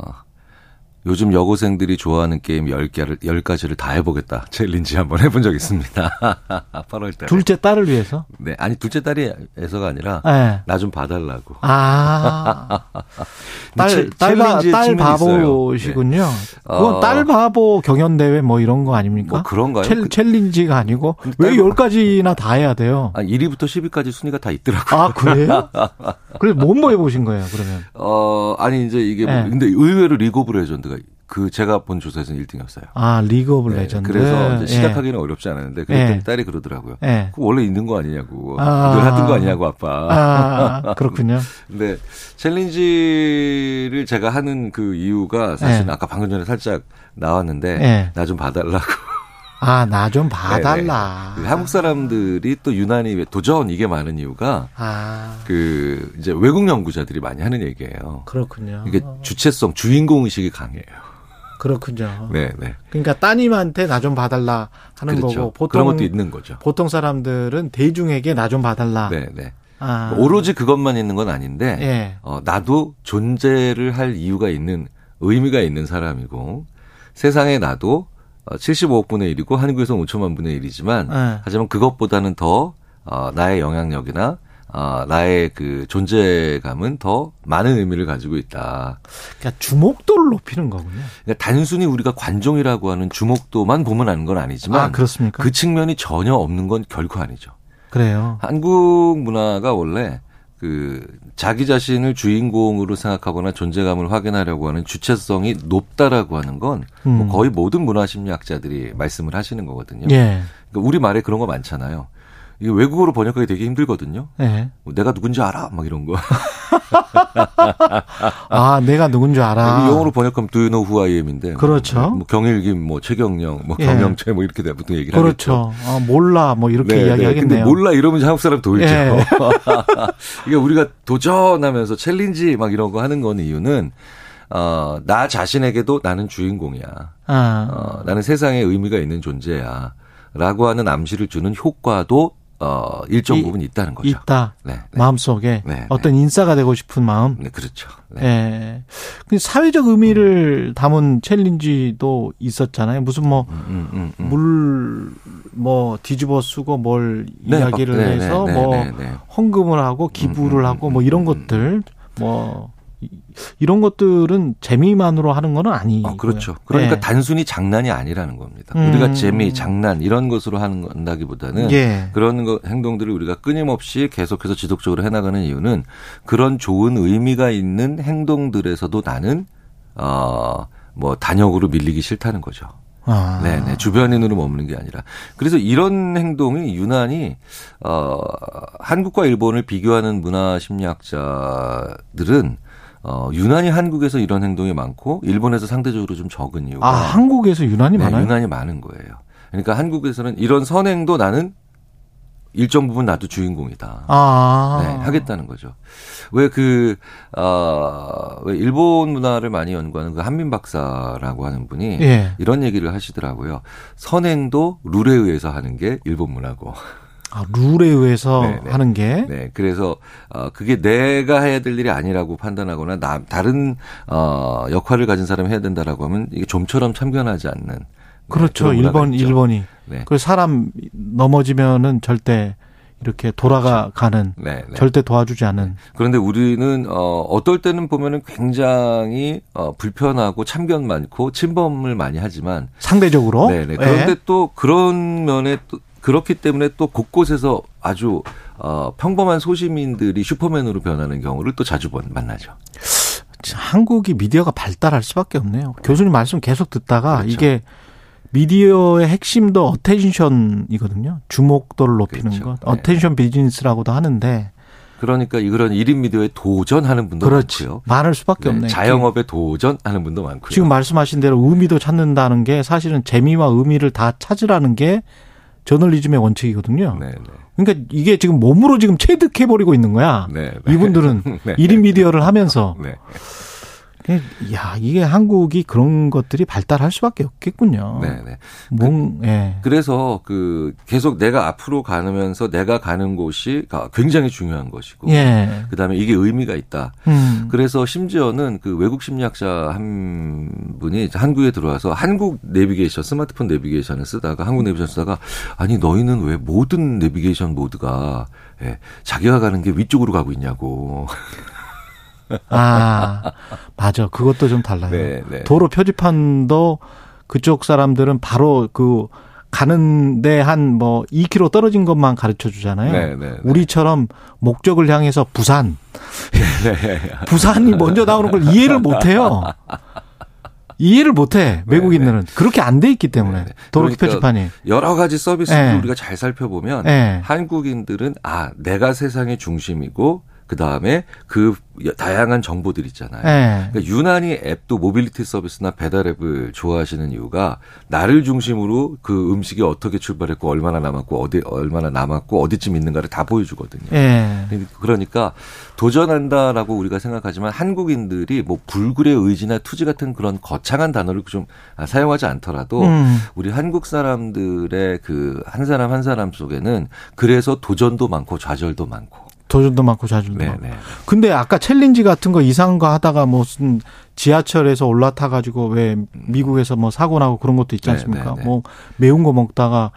요즘 여고생들이 좋아하는 게임 10개를, 10가지를 다 해보겠다. challenge 한번 해본 적 있습니다. [LAUGHS] 8월 달 둘째 딸을 위해서? 네. 아니, 둘째 딸이 해서가 아니라, 네. 나좀 봐달라고. 아. [LAUGHS] 딸, 딸, 딸 바보시군요. 네. 그건 어. 딸 바보 경연대회 뭐 이런 거 아닙니까? 뭐 그런가요? chall, challenge가 아니고, 왜 10가지나 다 해야 돼요? 아, 1위부터 10위까지 순위가 다 있더라고요. 아, 그래요? [LAUGHS] 그래서 뭐, 뭐 해보신 거예요, 그러면? 어, 아니, 이제 이게 뭐, 네. 근데 의외로 리그 오브 레전드가 그 제가 본 조사에서는 1등이었어요. 아 리그 오브 네, 레전드. 그래서 이제 시작하기는 예. 어렵지 않았는데 그랬더니 예. 딸이 그러더라고요. 예. 원래 있는 거 아니냐고. 아. 늘 하던 거 아니냐고 아빠. 아, 그렇군요. [LAUGHS] 근데 챌린지를 제가 하는 그 이유가 사실 은 예. 아까 방금 전에 살짝 나왔는데 예. 나좀 봐달라고. 아, 나 좀 봐달라. 네, 네. 한국 사람들이 또 유난히 도전 이게 많은 이유가 아. 그 이제 외국 연구자들이 많이 하는 얘기예요. 그렇군요. 이게 주체성, 주인공 의식이 강해요. 그렇군요. 네, 네. 그러니까 따님한테 나 좀 봐달라 하는 그렇죠. 거고 보통 그런 것도 있는 거죠. 보통 사람들은 대중에게 나 좀 봐달라. 네, 네. 아. 오로지 그것만 있는 건 아닌데 네. 어, 나도 존재를 할 이유가 있는 의미가 있는 사람이고 세상에 나도 75억 어, 분의 1이고 한국에서 5천만 분의 1이지만 네. 하지만 그것보다는 더 어, 나의 영향력이나 어, 나의 그 존재감은 더 많은 의미를 가지고 있다. 그러니까 주목도를 높이는 거군요. 그러니까 단순히 우리가 관종이라고 하는 주목도만 보면 아는 건 아니지만 아, 그렇습니까? 그 측면이 전혀 없는 건 결코 아니죠. 그래요. 한국 문화가 원래 그 자기 자신을 주인공으로 생각하거나 존재감을 확인하려고 하는 주체성이 높다라고 하는 건뭐 음. 뭐 거의 모든 문화심리학자들이 말씀을 하시는 거거든요. 예. 그러니까 우리 말에 그런 거 많잖아요. 이게 외국어로 번역하기 되게 힘들거든요. 네. 내가 누군지 알아? 막 이런 거. 아, 내가 누군지 알아. 영어로 번역하면 Do you know who I am인데. 그렇죠. 뭐, 뭐 경일김, 뭐 최경영, 뭐 예. 경영채 뭐 이렇게 보통 얘기를 그렇죠. 하겠죠. 아, 몰라 뭐 이렇게 네, 이야기하겠네요. 네. 근데 몰라 이러면 한국 사람 돌죠. 예. [LAUGHS] 이게 우리가 도전하면서 challenge 막 이런 거 하는 건 이유는 어, 나 자신에게도 나는 주인공이야. 아. 어, 나는 세상에 의미가 있는 존재야. 라고 하는 암시를 주는 효과도 어, 일정 부분 있다는 거죠. 있다. 네, 네. 마음속에 네, 네, 어떤 인싸가 되고 싶은 마음. 네, 그렇죠. 네. 예. 사회적 의미를 음. 담은 challenge도 있었잖아요. 무슨 뭐, 음, 음, 음, 물, 뭐, 뒤집어 쓰고 뭘 네, 이야기를 네, 해서 뭐, 헌금을 하고 기부를 음, 음, 하고 뭐 이런 것들, 뭐, 이런 것들은 재미만으로 하는 건 아니고. 어, 그렇죠. 그러니까 네. 단순히 장난이 아니라는 겁니다. 음. 우리가 재미, 장난 이런 것으로 하는 건다기보다는 예. 그런 거, 행동들을 우리가 끊임없이 계속해서 지속적으로 해나가는 이유는 그런 좋은 의미가 있는 행동들에서도 나는 어뭐 단역으로 밀리기 싫다는 거죠. 아. 네네. 주변인으로 머무는 게 아니라. 그래서 이런 행동이 유난히, 어, 한국과 일본을 비교하는 문화 심리학자들은 어, 유난히 한국에서 이런 행동이 많고 일본에서 상대적으로 좀 적은 이유가 아 한국에서 유난히 네, 많아요? 유난히 많은 거예요. 그러니까 한국에서는 이런 선행도 나는 일정 부분 나도 주인공이다. 아. 네, 하겠다는 거죠. 왜 그, 어, 왜 일본 문화를 많이 연구하는 그 한민 박사라고 하는 분이 예. 이런 얘기를 하시더라고요. 선행도 룰에 의해서 하는 게 일본 문화고. 아, 룰에 의해서 네네. 네. 하는 게. 네. 그래서 어 그게 내가 해야 될 일이 아니라고 판단하거나 나 다른 어 역할을 가진 사람이 해야 된다라고 하면 이게 좀처럼 참견하지 않는. 네, 그렇죠. 네, 1번 1번이. 네. 그 사람 넘어지면은 절대 이렇게 돌아가가는 그렇죠. 네, 네. 절대 도와주지 않은. 네. 그런데 우리는 어 어떨 때는 보면은 굉장히 어 불편하고 참견 많고 침범을 많이 하지만 상대적으로. 네, 네. 그런데 또 그런 면에 또 그렇기 때문에 또 곳곳에서 아주 어, 평범한 소시민들이 슈퍼맨으로 변하는 경우를 또 자주 만나죠. 한국이 미디어가 발달할 수밖에 없네요. 교수님 말씀 계속 듣다가 그렇죠. 이게 미디어의 핵심도 attention이거든요. 주목도를 높이는 그렇죠. 것. 네. attention 비즈니스라고도 하는데 그러니까 이런 1인 미디어에 도전하는 분도 그렇지. 많고요. 많을 수밖에 네, 없네요. 자영업에 도전하는 분도 많고요. 지금 말씀하신 대로 의미도 찾는다는 게 사실은 재미와 의미를 다 찾으라는 게 저널리즘의 원칙이거든요. 네, 네. 그러니까 이게 지금 몸으로 지금 체득해 버리고 있는 거야. 네, 네. 이분들은 [LAUGHS] 네. 1인 미디어를 하면서 네. 야, 이게 한국이 그런 것들이 발달할 수밖에 없겠군요. 네, 네. 몽, 그, 예. 그래서 그 계속 내가 앞으로 가면서 내가 가는 곳이 굉장히 중요한 것이고, 예. 그다음에 이게 의미가 있다. 음. 그래서 심지어는 그 외국 심리학자 한 분이 한국에 들어와서 한국 내비게이션 스마트폰 내비게이션을 쓰다가 한국 내비게이션 쓰다가 아니 너희는 왜 모든 내비게이션 모드가 예, 자기가 가는 게 위쪽으로 가고 있냐고. [LAUGHS] 아, 맞아. 그것도 좀 달라요. 네, 네. 도로 표지판도 그쪽 사람들은 바로 그 가는데 한 뭐 2km 떨어진 것만 가르쳐 주잖아요. 네, 네, 네, 우리처럼 목적을 향해서 부산. [LAUGHS] 네, 부산이 먼저 나오는 걸 이해를 못 해요. 이해를 못해 외국인들은 네네. 그렇게 안 돼 있기 때문에. 도로키 그러니까 표지판이 여러 가지 서비스를 네. 우리가 잘 살펴보면 네. 한국인들은 아 내가 세상의 중심이고 그 다음에 그 다양한 정보들 있잖아요. 네. 그러니까 유난히 앱도 모빌리티 서비스나 배달 앱을 좋아하시는 이유가 나를 중심으로 그 음식이 어떻게 출발했고 얼마나 남았고 어디 얼마나 남았고 어디쯤 있는가를 다 보여주거든요. 네. 그러니까 도전한다라고 우리가 생각하지만 한국인들이 뭐 불굴의 의지나 투지 같은 그런 거창한 단어를 좀 사용하지 않더라도 음. 우리 한국 사람들의 그 한 사람 한 사람 속에는 그래서 도전도 많고 좌절도 많고 도전도 많고 좌절도 네네. 많고. 근데 아까 challenge 같은 거 이상한 거 하다가 무슨 지하철에서 올라타 가지고 왜 미국에서 뭐 사고 나고 그런 것도 있지 않습니까? 네네네. 뭐 매운 거 먹다가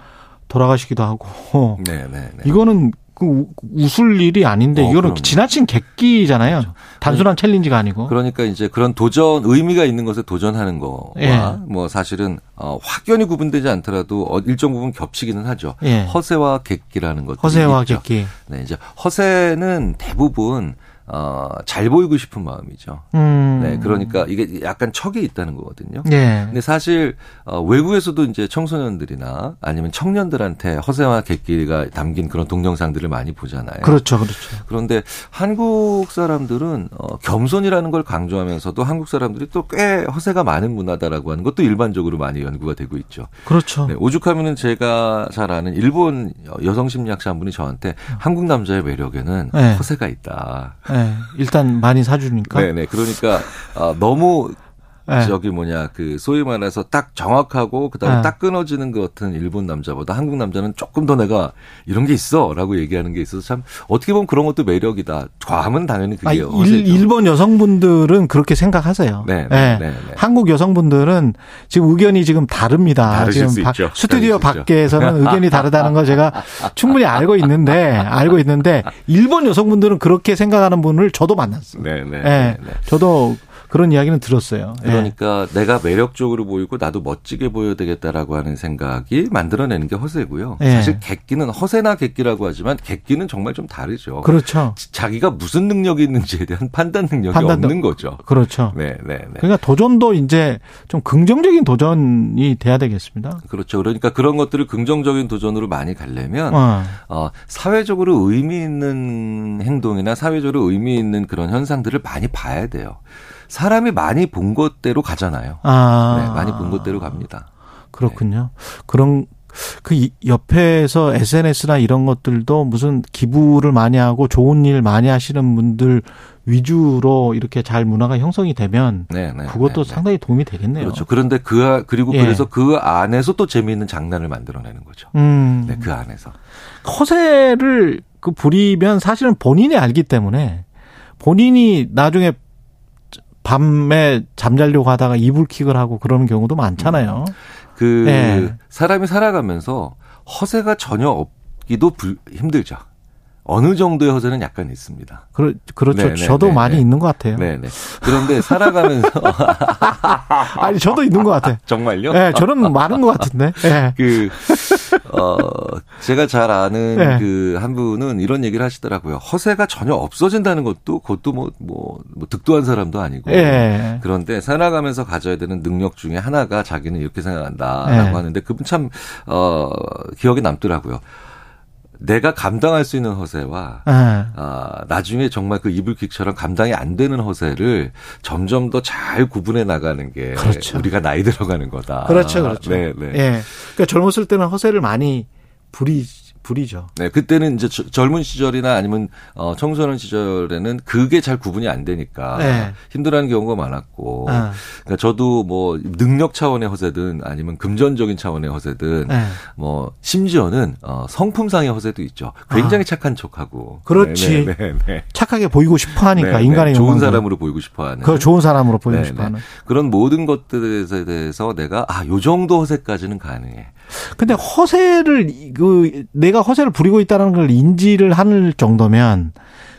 돌아가시기도 하고. 네네. 이거는 그 웃을 일이 아닌데 어, 이거는 그럼요. 지나친 객기잖아요. 그렇죠. 단순한 challenge가 아니고. 그러니까 이제 그런 도전 의미가 있는 것에 도전하는 거와 예. 뭐 사실은 어, 확연히 구분되지 않더라도 어, 일정 부분 겹치기는 하죠. 예. 허세와 객기라는 것. 허세와 있죠. 객기. 네, 이제 허세는 대부분 어, 잘 보이고 싶은 마음이죠. 음. 네, 그러니까 이게 약간 척이 있다는 거거든요. 네. 근데 사실 어, 외국에서도 이제 청소년들이나 아니면 청년들한테 허세와 객기가 담긴 그런 동영상들을 많이 보잖아요. 그렇죠, 그렇죠. 그런데 한국 사람들은 어, 겸손이라는 걸 강조하면서도 한국 사람들이 또 꽤 허세가 많은 문화다라고 하는 것도 일반적으로 많이 연구가 되고 있죠. 그렇죠. 네, 오죽하면은 제가 잘 아는 일본 여성 심리학자 한 분이 저한테 한국 남자의 매력에는 네. 허세가 있다. 네. 네, 일단 많이 사주니까. 네네. 그러니까 아, 너무 네. 저기 뭐냐 그 소위 말해서 딱 정확하고 그다음에 네. 딱 끊어지는 것 같은 일본 남자보다 한국 남자는 조금 더 내가 이런 게 있어라고 얘기하는 게 있어서 참 어떻게 보면 그런 것도 매력이다. 과함은 당연히 그게 아, 일, 일본 여성분들은 그렇게 생각하세요. 네, 네, 네. 네, 네. 한국 여성분들은 지금 의견이 지금 다릅니다. 지금 바, 스튜디오 밖에서는 의견이 다르다는 거 제가 [LAUGHS] 충분히 알고 있는데 알고 있는데 일본 여성분들은 그렇게 생각하는 분을 저도 만났어요. 네, 네. 네. 저도 그런 이야기는 들었어요. 예. 그러니까 네. 내가 매력적으로 보이고 나도 멋지게 보여야 되겠다라고 하는 생각이 만들어내는 게 허세고요. 네. 사실 객기는 허세나 객기라고 하지만 객기는 정말 좀 다르죠. 그렇죠. 자기가 무슨 능력이 있는지에 대한 판단 능력이 판단도, 없는 거죠. 그렇죠. 네, 네, 네. 그러니까 도전도 이제 좀 긍정적인 도전이 돼야 되겠습니다. 그렇죠. 그러니까 그런 것들을 긍정적인 도전으로 많이 가려면 어. 어 사회적으로 의미 있는 행동이나 사회적으로 의미 있는 그런 현상들을 많이 봐야 돼요. 사람이 많이 본 것대로 가잖아요. 아. 네, 많이 본 것대로 갑니다. 그렇군요. 네. 그런 그 옆에서 SNS나 이런 것들도 무슨 기부를 많이 하고 좋은 일 많이 하시는 분들 위주로 이렇게 잘 문화가 형성이 되면 네, 네, 그것도 네, 네. 상당히 도움이 되겠네요. 그렇죠. 그런데 그 그리고 예. 그래서 그 안에서 또 재미있는 장난을 만들어내는 거죠. 음. 네, 그 안에서 허세를 그 부리면 사실은 본인이 알기 때문에 본인이 나중에 밤에 잠자려고 하다가 이불킥을 하고 그러는 경우도 많잖아요. 그 네. 사람이 살아가면서 허세가 전혀 없기도 불, 힘들죠. 어느 정도의 허세는 약간 있습니다. 그렇, 그렇죠. 네네, 저도 네네, 많이 있는 것 같아요. 네네. 그런데 살아가면서. [LAUGHS] 아니, 저도 있는 것 같아요. [LAUGHS] 정말요? 네, 저는 많은 것 같은데. [LAUGHS] 네. 그, 어, 제가 잘 아는 네. 그한 분은 이런 얘기를 하시더라고요. 허세가 전혀 없어진다는 것도 그것도 뭐, 뭐, 뭐 득도한 사람도 아니고. 네. 그런데 살아가면서 가져야 되는 능력 중에 하나가 자기는 이렇게 생각한다라고 네. 하는데 그분 참, 어, 기억에 남더라고요. 내가 감당할 수 있는 허세와 네. 아, 나중에 정말 그 이불킥처럼 감당이 안 되는 허세를 점점 더 잘 구분해 나가는 게 그렇죠. 우리가 나이 들어가는 거다. 그렇죠, 그렇죠. 네, 네. 예. 그러니까 젊었을 때는 허세를 많이 부리 불이죠. 네, 그때는 이제 젊은 시절이나 아니면 어 청소년 시절에는 그게 잘 구분이 안 되니까 네. 힘들어하는 경우가 많았고, 아. 그러니까 저도 뭐 능력 차원의 허세든 아니면 금전적인 차원의 허세든 네. 뭐 심지어는 어 성품상의 허세도 있죠. 굉장히 아. 착한 척하고. 그렇지. 네, 네, 네, 착하게 보이고 싶어하니까 네, 인간의 좋은 사람으로 보이고 싶어하는. 그 좋은 사람으로 보이고 싶어하는. 그런 모든 것들에 대해서 내가 아요 정도 허세까지는 가능해. 근데 허세를 그내 가 허세를 부리고 있다는 걸 인지를 할 정도면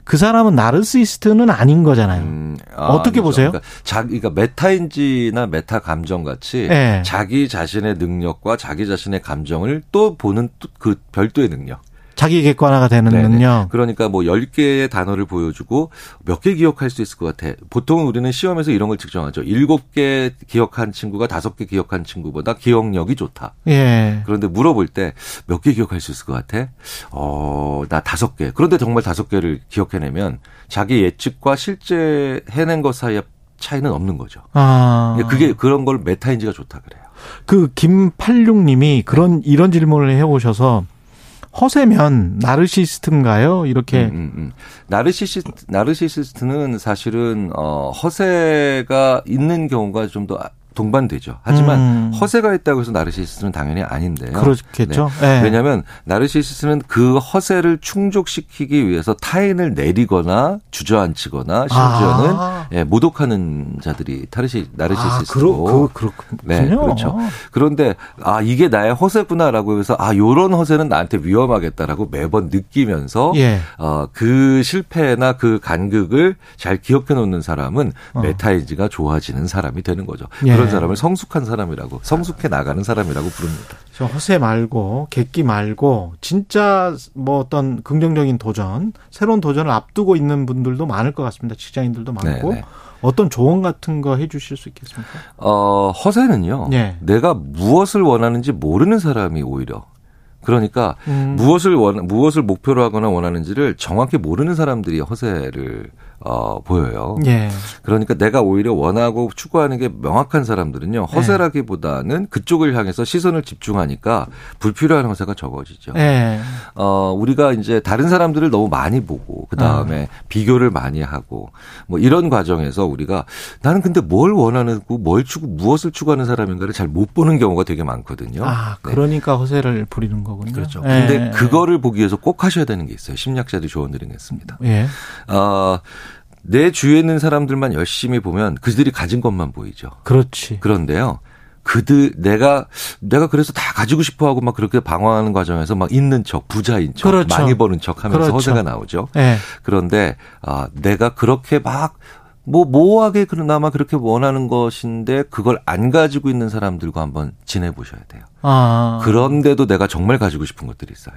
그 사람은 나르시스트는 아닌 거잖아요. 음, 아, 어떻게 아니죠. 보세요? 그러니까 자기 그러니까 메타인지나 메타 감정 같이 네. 자기 자신의 능력과 자기 자신의 감정을 또 보는 그 별도의 능력. 자기 객관화가 되는. 능력. 그러니까 뭐 10개의 단어를 보여주고 몇 개 기억할 수 있을 것 같아. 보통 우리는 시험에서 이런 걸 측정하죠. 7개 기억한 친구가 5개 기억한 친구보다 기억력이 좋다. 예. 그런데 물어볼 때 몇 개 기억할 수 있을 것 같아? 어, 나 5개. 그런데 정말 5개를 기억해내면 자기 예측과 실제 해낸 것 사이에 차이는 없는 거죠. 아. 그게 그런 걸 메타인지가 좋다 그래요. 그 김팔육님이 그런 네. 이런 질문을 해오셔서 허세면 나르시스트인가요? 이렇게. 음, 음, 음. 나르시시 나르시스트는 사실은 어 허세가 있는 경우가 좀 더 동반되죠. 하지만 음. 허세가 있다고 해서 나르시시스트는 당연히 아닌데요. 그렇겠죠. 네. 네. 왜냐하면 나르시시스트는 그 허세를 충족시키기 위해서 타인을 내리거나 주저앉히거나 심지어는 아. 예, 모독하는 자들이 타르시 나르시시스트고. 아, 그렇, 그, 네, 그렇죠. 그런데 아 이게 나의 허세구나라고 해서 아 요런 허세는 나한테 위험하겠다라고 매번 느끼면서 예. 어, 그 실패나 그 간극을 잘 기억해 놓는 사람은 어. 메타인지가 좋아지는 사람이 되는 거죠. 예. 그런 사람을 성숙한 사람이라고 성숙해 나가는 사람이라고 부릅니다. 저 허세 말고 객기 말고 진짜 뭐 어떤 긍정적인 도전, 새로운 도전을 앞두고 있는 분들도 많을 것 같습니다. 직장인들도 많고. 네네. 네. 어떤 조언 같은 거 해주실 수 있겠습니까? 어, 허세는요. 네. 내가 무엇을 원하는지 모르는 사람이 오히려 그러니까 음. 무엇을 원 무엇을 목표로 하거나 원하는지를 정확히 모르는 사람들이 허세를 어, 보여요. 예. 그러니까 내가 오히려 원하고 추구하는 게 명확한 사람들은요. 허세라기보다는 그쪽을 향해서 시선을 집중하니까 불필요한 허세가 적어지죠. 예. 어, 우리가 이제 다른 사람들을 너무 많이 보고 그 다음에 어. 비교를 많이 하고 뭐 이런 과정에서 우리가 나는 근데 뭘 원하는고 뭘 추구 무엇을 추구하는 사람인가를 잘 못 보는 경우가 되게 많거든요. 아, 네. 그러니까 네. 허세를 부리는 거군요. 그렇죠. 예. 근데 그거를 보기 위해서 꼭 하셔야 되는 게 있어요. 심리학자들이 조언 드리겠습니다. 예. 어, 내 주위에 있는 사람들만 열심히 보면 그들이 가진 것만 보이죠. 그렇지. 그런데요. 그들 내가 내가 그래서 다 가지고 싶어 하고 막 그렇게 방황하는 과정에서 막 있는 척 부자인 척 그렇죠. 많이 버는 척 하면서 그렇죠. 허세가 나오죠. 네. 그런데 아 내가 그렇게 막 뭐 모호하게 그나마 그렇게 원하는 것인데 그걸 안 가지고 있는 사람들과 한번 지내 보셔야 돼요. 아. 그런데도 내가 정말 가지고 싶은 것들이 있어요.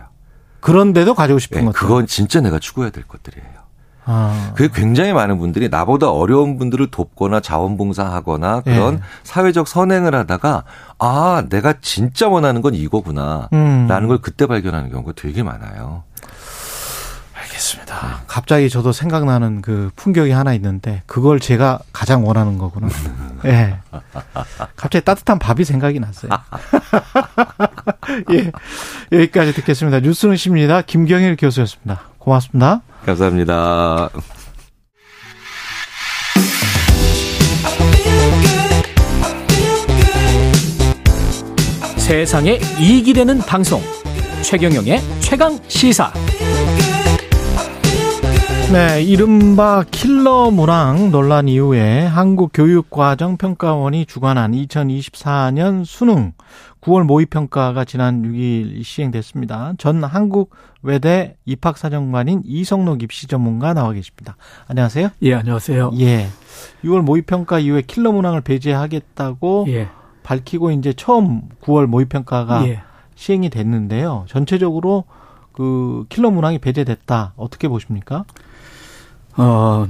그런데도 가지고 싶은 네, 것들. 그건 진짜 내가 추구해야 될 것들이에요. 아. 그게 굉장히 많은 분들이 나보다 어려운 분들을 돕거나 자원봉사하거나 그런 예. 사회적 선행을 하다가 아 내가 진짜 원하는 건 이거구나라는 음. 걸 그때 발견하는 경우가 되게 많아요. 알겠습니다. 네. 갑자기 저도 생각나는 그 풍경이 하나 있는데 그걸 제가 가장 원하는 거구나. [LAUGHS] 예. 네. 갑자기 따뜻한 밥이 생각이 났어요. [LAUGHS] 예. 여기까지 듣겠습니다. 뉴스는 십니다. 김경일 교수였습니다. 고맙습니다. 감사합니다. 세상에 이익이 되는 방송 최경영의 최강 시사 네, 이른바 킬러 문항 논란 이후에 한국교육과정평가원이 주관한 2024년 수능 9월 모의평가가 지난 6일 시행됐습니다. 전 한국외대 입학사정관인 이성록 입시 전문가 나와 계십니다. 안녕하세요. 예, 안녕하세요. 예. 6월 모의평가 이후에 킬러 문항을 배제하겠다고 예. 밝히고 이제 처음 9월 모의평가가 예. 시행이 됐는데요. 전체적으로 그 킬러 문항이 배제됐다. 어떻게 보십니까? 어,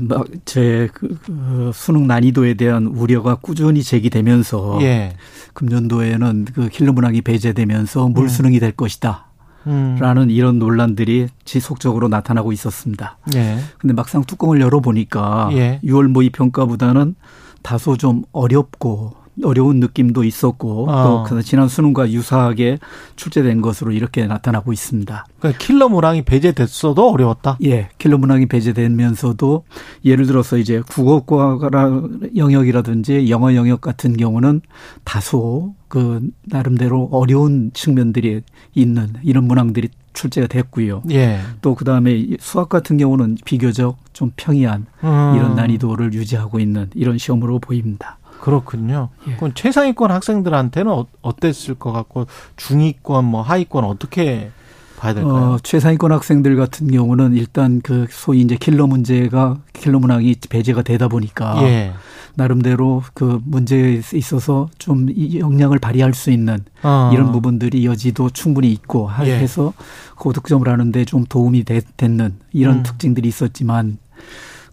제 그, 그 수능 난이도에 대한 우려가 꾸준히 제기되면서 예. 금년도에는 그 킬러 문항이 배제되면서 물수능이 될 것이다. 음. 라는 이런 논란들이 지속적으로 나타나고 있었습니다. 예. 근데 막상 뚜껑을 열어보니까 예. 6월 모의 평가보다는 다소 좀 어렵고 어려운 느낌도 있었고 어. 또 지난 수능과 유사하게 출제된 것으로 이렇게 나타나고 있습니다. 그러니까 킬러 문항이 배제됐어도 어려웠다. 예, 킬러 문항이 배제되면서도 예를 들어서 이제 국어과 영역이라든지 영어 영역 같은 경우는 다소 그 나름대로 어려운 측면들이 있는 이런 문항들이 출제가 됐고요. 예. 또 그다음에 수학 같은 경우는 비교적 좀 평이한 음. 이런 난이도를 유지하고 있는 이런 시험으로 보입니다. 그렇군요. 예. 그럼 최상위권 학생들한테는 어, 어땠을 것 같고 중위권 뭐 하위권 어떻게 봐야 될까요? 어, 최상위권 학생들 같은 경우는 일단 그 소위 이제 킬러 문제가 킬러 문항이 배제가 되다 보니까 예. 나름대로 그 문제에 있어서 좀 영향을 발휘할 수 있는 어. 이런 부분들이 여지도 충분히 있고 예. 해서 고득점을 하는데 좀 도움이 됐 는 이런 음. 특징들이 있었지만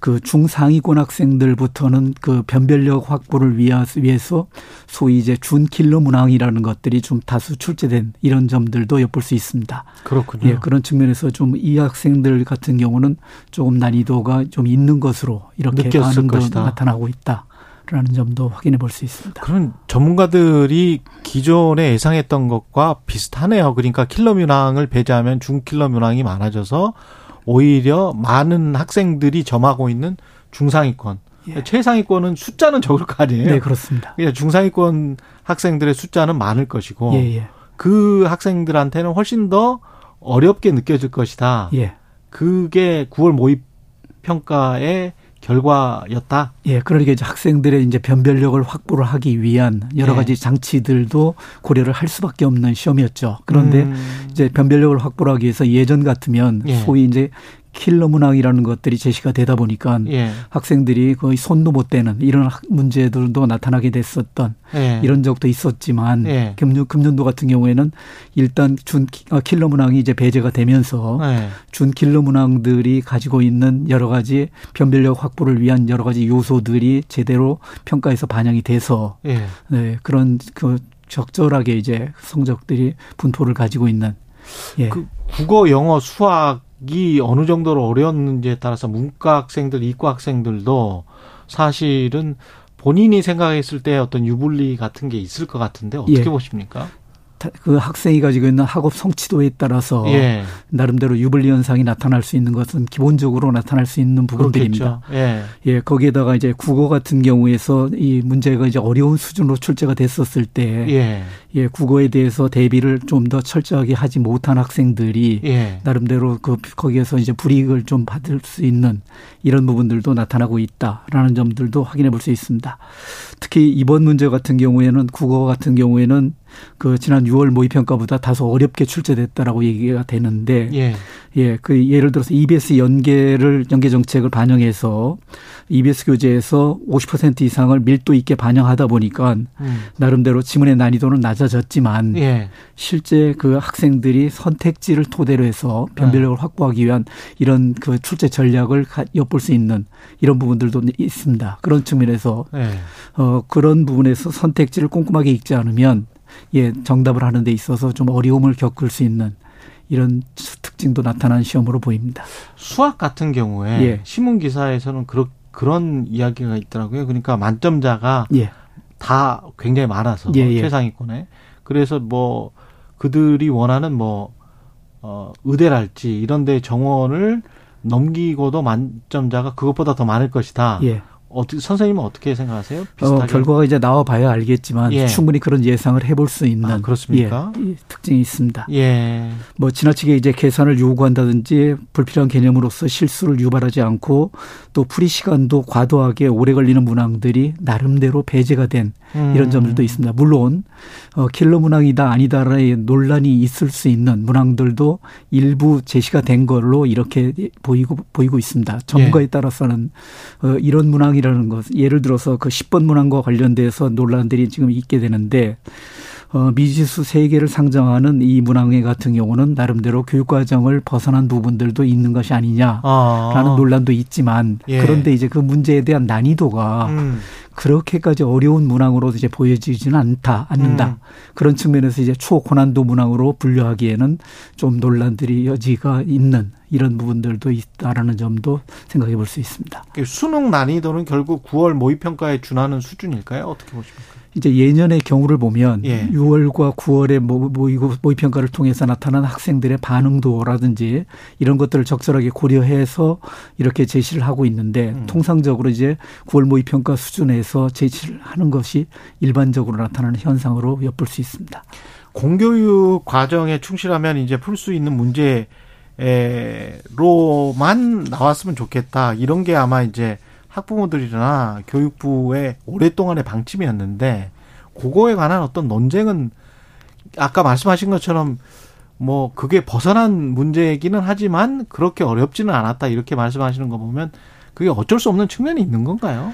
그 중상위권 학생들부터는 그 변별력 확보를 위해서 소위 이제 준킬러 문항이라는 것들이 좀 다수 출제된 이런 점들도 엿볼 수 있습니다. 그렇군요. 예, 그런 측면에서 좀 이 학생들 같은 경우는 조금 난이도가 좀 있는 것으로 이렇게 반응도 나타나고 있다. 라는 점도 확인해 볼 수 있습니다. 그런 전문가들이 기존에 예상했던 것과 비슷하네요. 그러니까 킬러 문항을 배제하면 중킬러 문항이 많아져서 오히려 많은 학생들이 점하고 있는 중상위권. 예. 최상위권은 숫자는 적을 거 아니에요? 네, 그렇습니다. 그냥 중상위권 학생들의 숫자는 많을 것이고 예, 예. 그 학생들한테는 훨씬 더 어렵게 느껴질 것이다. 예. 그게 9월 모의 평가의 결과였다. 예, 그러니까 이제 학생들의 이제 변별력을 확보를 하기 위한 여러 예. 가지 장치들도 고려를 할 수밖에 없는 시험이었죠. 그런데 음. 이제 변별력을 확보를 하기 위해서 예전 같으면 예. 소위 이제 킬러 문항이라는 것들이 제시가 되다 보니까 예. 학생들이 거의 손도 못 대는 이런 문제들도 나타나게 됐었던 예. 이런 적도 있었지만 예. 금년, 금년도 같은 경우에는 일단 준 어, 킬러 문항이 이제 배제가 되면서 예. 준 킬러 문항들이 가지고 있는 여러 가지 변별력 확보를 위한 여러 가지 요소들이 제대로 평가에서 반영이 돼서 예. 네, 그런 그 적절하게 이제 성적들이 분포를 가지고 있는 예. 그 국어, 영어, 수학 이 어느 정도로 어려웠는지에 따라서 문과 학생들, 이과 학생들도 사실은 본인이 생각했을 때 어떤 유불리 같은 게 있을 것 같은데 어떻게 예. 보십니까? 그 학생이 가지고 있는 학업 성취도에 따라서 예. 나름대로 유불리 현상이 나타날 수 있는 것은 기본적으로 나타날 수 있는 부분들입니다. 예. 예, 거기에다가 이제 국어 같은 경우에서 이 문제가 이제 어려운 수준으로 출제가 됐었을 때 예. 예, 국어에 대해서 대비를 좀 더 철저하게 하지 못한 학생들이 예. 나름대로 그 거기에서 이제 불이익을 좀 받을 수 있는 이런 부분들도 나타나고 있다라는 점들도 확인해 볼 수 있습니다. 특히 이번 문제 같은 경우에는 국어 같은 경우에는 그 지난 6월 모의 평가보다 다소 어렵게 출제됐다라고 얘기가 되는데 예. 예, 그 예를 들어서 EBS 연계를 연계 정책을 반영해서 EBS 교재에서 50% 이상을 밀도 있게 반영하다 보니까 음. 나름대로 지문의 난이도는 낮아졌지만 예. 실제 그 학생들이 선택지를 토대로 해서 변별력을 네. 확보하기 위한 이런 그 출제 전략을 엿볼 수 있는 이런 부분들도 있습니다. 그런 측면에서 예. 어 그런 부분에서 선택지를 꼼꼼하게 읽지 않으면 예, 정답을 하는 데 있어서 좀 어려움을 겪을 수 있는 이런 특징도 나타난 시험으로 보입니다. 수학 같은 경우에 예. 신문 기사에서는 그런 그런 이야기가 있더라고요. 그러니까 만점자가 예. 다 굉장히 많아서 예, 예. 최상위권에 그래서 뭐 그들이 원하는 뭐 어, 의대랄지 이런 데 정원을 넘기고도 만점자가 그것보다 더 많을 것이다. 예. 어떻게 선생님은 어떻게 생각하세요? 비슷하게? 어, 결과가 이제 나와 봐야 알겠지만 예. 충분히 그런 예상을 해볼 수 있는 아, 그렇습니까? 예, 특징이 있습니다. 예. 뭐 지나치게 이제 계산을 요구한다든지 불필요한 개념으로서 실수를 유발하지 않고 또 풀이 시간도 과도하게 오래 걸리는 문항들이 나름대로 배제가 된 음. 이런 점들도 있습니다. 물론 어, 킬러 문항이다 아니다라의 논란이 있을 수 있는 문항들도 일부 제시가 된 걸로 이렇게 보이고 보이고 있습니다. 전문가에 예. 따라서는 어, 이런 문항이 문항이라는 것, 예를 들어서 그 10번 문항과 관련돼서 논란들이 지금 있게 되는데, 어, 미지수 3개를 상정하는 이 문항회 같은 경우는 나름대로 교육과정을 벗어난 부분들도 있는 것이 아니냐라는 아. 논란도 있지만, 예. 그런데 이제 그 문제에 대한 난이도가 음. 그렇게까지 어려운 문항으로 이제 보여지지는 않다, 않는다. 음. 그런 측면에서 이제 초고난도 문항으로 분류하기에는 좀 논란들이 여지가 있는 이런 부분들도 있다라는 점도 생각해 볼 수 있습니다. 수능 난이도는 결국 9월 모의평가에 준하는 수준일까요? 어떻게 보십니까? 이제 예년의 경우를 보면 예. 6월과 9월에 모의고 모의 평가를 통해서 나타난 학생들의 반응도라든지 이런 것들을 적절하게 고려해서 이렇게 제시를 하고 있는데 음. 통상적으로 이제 9월 모의 평가 수준에서 제시를 하는 것이 일반적으로 나타나는 현상으로 엿볼 수 있습니다. 공교육 과정에 충실하면 이제 풀 수 있는 문제 로만 나왔으면 좋겠다. 이런 게 아마 이제 학부모들이나 교육부의 오랫동안의 방침이었는데 그거에 관한 어떤 논쟁은 아까 말씀하신 것처럼 뭐 그게 벗어난 문제이기는 하지만 그렇게 어렵지는 않았다 이렇게 말씀하시는 거 보면 그게 어쩔 수 없는 측면이 있는 건가요?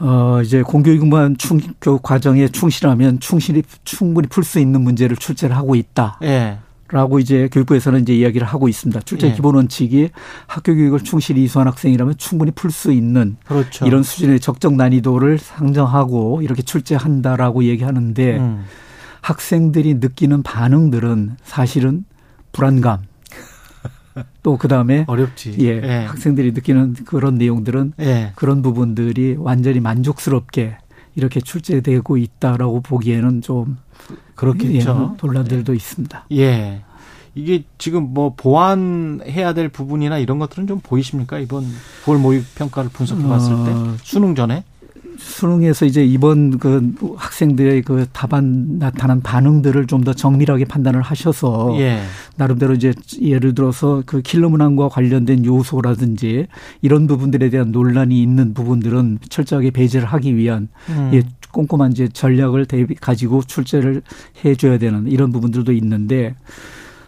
어, 이제 공교육만 충, 교육 과정에 충실하면 충실히 충분히 풀 수 있는 문제를 출제를 하고 있다. 예. 라고 이제 교육부에서는 이제 이야기를 하고 있습니다. 출제 예. 기본 원칙이 학교 교육을 충실히 이수한 학생이라면 충분히 풀 수 있는 그렇죠. 이런 수준의 적정 난이도를 상정하고 이렇게 출제한다라고 얘기하는데 음. 학생들이 느끼는 반응들은 사실은 불안감, [LAUGHS] 또 그다음에 어렵지. 예, 예. 학생들이 느끼는 그런 내용들은 예. 그런 부분들이 완전히 만족스럽게 이렇게 출제되고 있다라고 보기에는 좀 그렇겠죠. 예, 논란들도 예. 있습니다. 예. 이게 지금 뭐 보완해야 될 부분이나 이런 것들은 좀 보이십니까? 이번 9월 모의 평가를 분석해 봤을 때 어, 수능 전에 수능에서 이제 이번 그 학생들의 그 답안 나타난 반응들을 좀 더 정밀하게 판단을 하셔서 예. 나름대로 이제 예를 들어서 그 킬러 문항과 관련된 요소라든지 이런 부분들에 대한 논란이 있는 부분들은 철저하게 배제를 하기 위한 음. 예, 꼼꼼한 이제 전략을 대비 가지고 출제를 해줘야 되는 이런 부분들도 있는데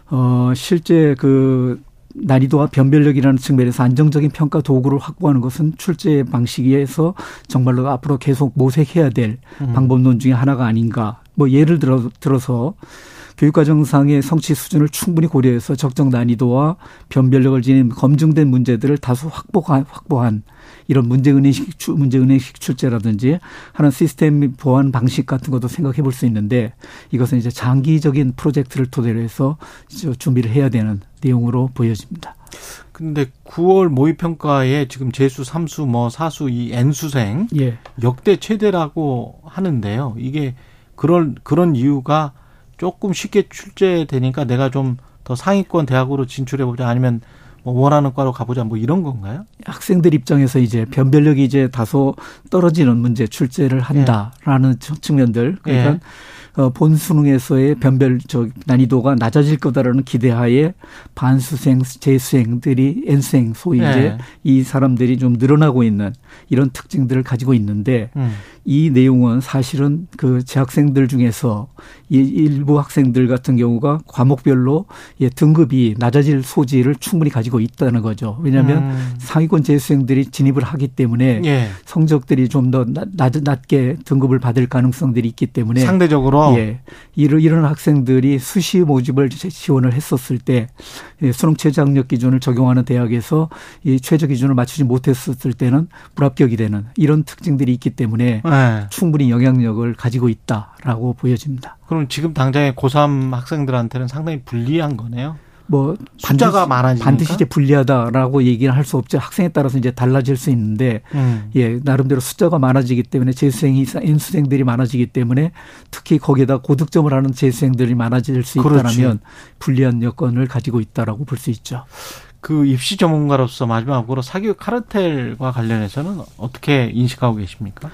어 실제 그 난이도와 변별력이라는 측면에서 안정적인 평가 도구를 확보하는 것은 출제 방식에서 정말로 앞으로 계속 모색해야 될 음. 방법론 중에 하나가 아닌가. 뭐 예를 들어 들어서 교육과정상의 성취 수준을 충분히 고려해서 적정 난이도와 변별력을 지닌 검증된 문제들을 다수 확보한, 확보한 이런 문제은행식, 문제은행식 출제라든지 하는 시스템 보완 방식 같은 것도 생각해 볼 수 있는데 이것은 이제 장기적인 프로젝트를 토대로 해서 준비를 해야 되는 내용으로 보여집니다. 근데 9월 모의 평가에 지금 재수, 삼수, 뭐 사수 이 N수생 예. 역대 최대라고 하는데요. 이게 그런 그런 이유가 조금 쉽게 출제되니까 내가 좀 더 상위권 대학으로 진출해 보자 아니면 뭐 원하는 과로 가보자 뭐 이런 건가요? 학생들 입장에서 이제 변별력이 이제 다소 떨어지는 문제 출제를 한다라는 예. 측면들 그러니까 예. 어, 본 수능에서의 변별 저 난이도가 낮아질 거다라는 기대하에 반수생, 재수생들이 N수생 소위 네. 이제 이 사람들이 좀 늘어나고 있는 이런 특징들을 가지고 있는데 음. 이 내용은 사실은 그 재학생들 중에서 이 일부 학생들 같은 경우가 과목별로 예, 등급이 낮아질 소지를 충분히 가지고 있다는 거죠. 왜냐하면 음. 상위권 재수생들이 진입을 하기 때문에 예. 성적들이 좀 더 낮게 등급을 받을 가능성들이 있기 때문에 상대적으로 예, 이런 이런 학생들이 수시 모집을 지원을 했었을 때 예, 수능 최저 학력 기준을 적용하는 대학에서 이 최저 기준을 맞추지 못했었을 때는 불합격이 되는 이런 특징들이 있기 때문에 네. 네. 충분히 영향력을 가지고 있다라고 보여집니다. 그럼 지금 당장의 고3 학생들한테는 상당히 불리한 거네요. 뭐 숫자가 많아지 반드시 이제 불리하다라고 얘기를 할수 없죠. 학생에 따라서 이제 달라질 수 있는데 음. 예 나름대로 숫자가 많아지기 때문에 재수생이 인수생들이 많아지기 때문에 특히 거기에다 고득점을 하는 재수생들이 많아질 수 있다라면 불리한 여건을 가지고 있다라고 볼 수 있죠. 그 입시 전문가로서 마지막으로 사교육 카르텔과 관련해서는 어떻게 인식하고 계십니까?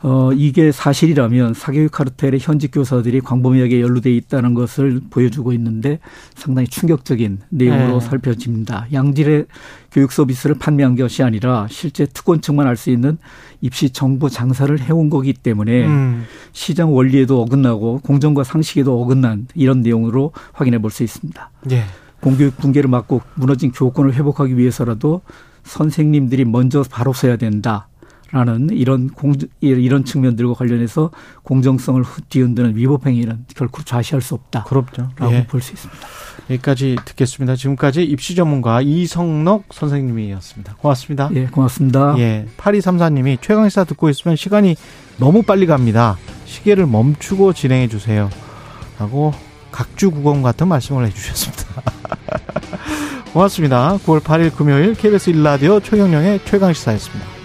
어, 이게 사실이라면 사교육 카르텔의 현직 교사들이 광범위하게 연루돼 있다는 것을 보여주고 있는데 상당히 충격적인 내용으로 네. 살펴집니다. 양질의 교육 서비스를 판매한 것이 아니라 실제 특권층만 알 수 있는 입시 정보 장사를 해온 거기 때문에 음. 시장 원리에도 어긋나고 공정과 상식에도 어긋난 이런 내용으로 확인해 볼 수 있습니다. 네. 공교육 붕괴를 막고 무너진 교권을 회복하기 위해서라도 선생님들이 먼저 바로 서야 된다. 라는 이런 공 이런 측면들과 관련해서 공정성을 뒤흔드는 위법 행위는 결코 좌시할 수 없다. 그렇죠.라고 예. 볼수 있습니다. 여기까지 듣겠습니다. 지금까지 입시 전문가 이성록 선생님이었습니다. 고맙습니다. 예, 고맙습니다. 예. 8234님이 최강시사 듣고 있으면 시간이 너무 빨리 갑니다. 시계를 멈추고 진행해 주세요. 하고 각주국원 같은 말씀을 해 주셨습니다. [LAUGHS] 고맙습니다. 9월 8일 금요일 KBS 1라디오 최경령의 최강시사였습니다.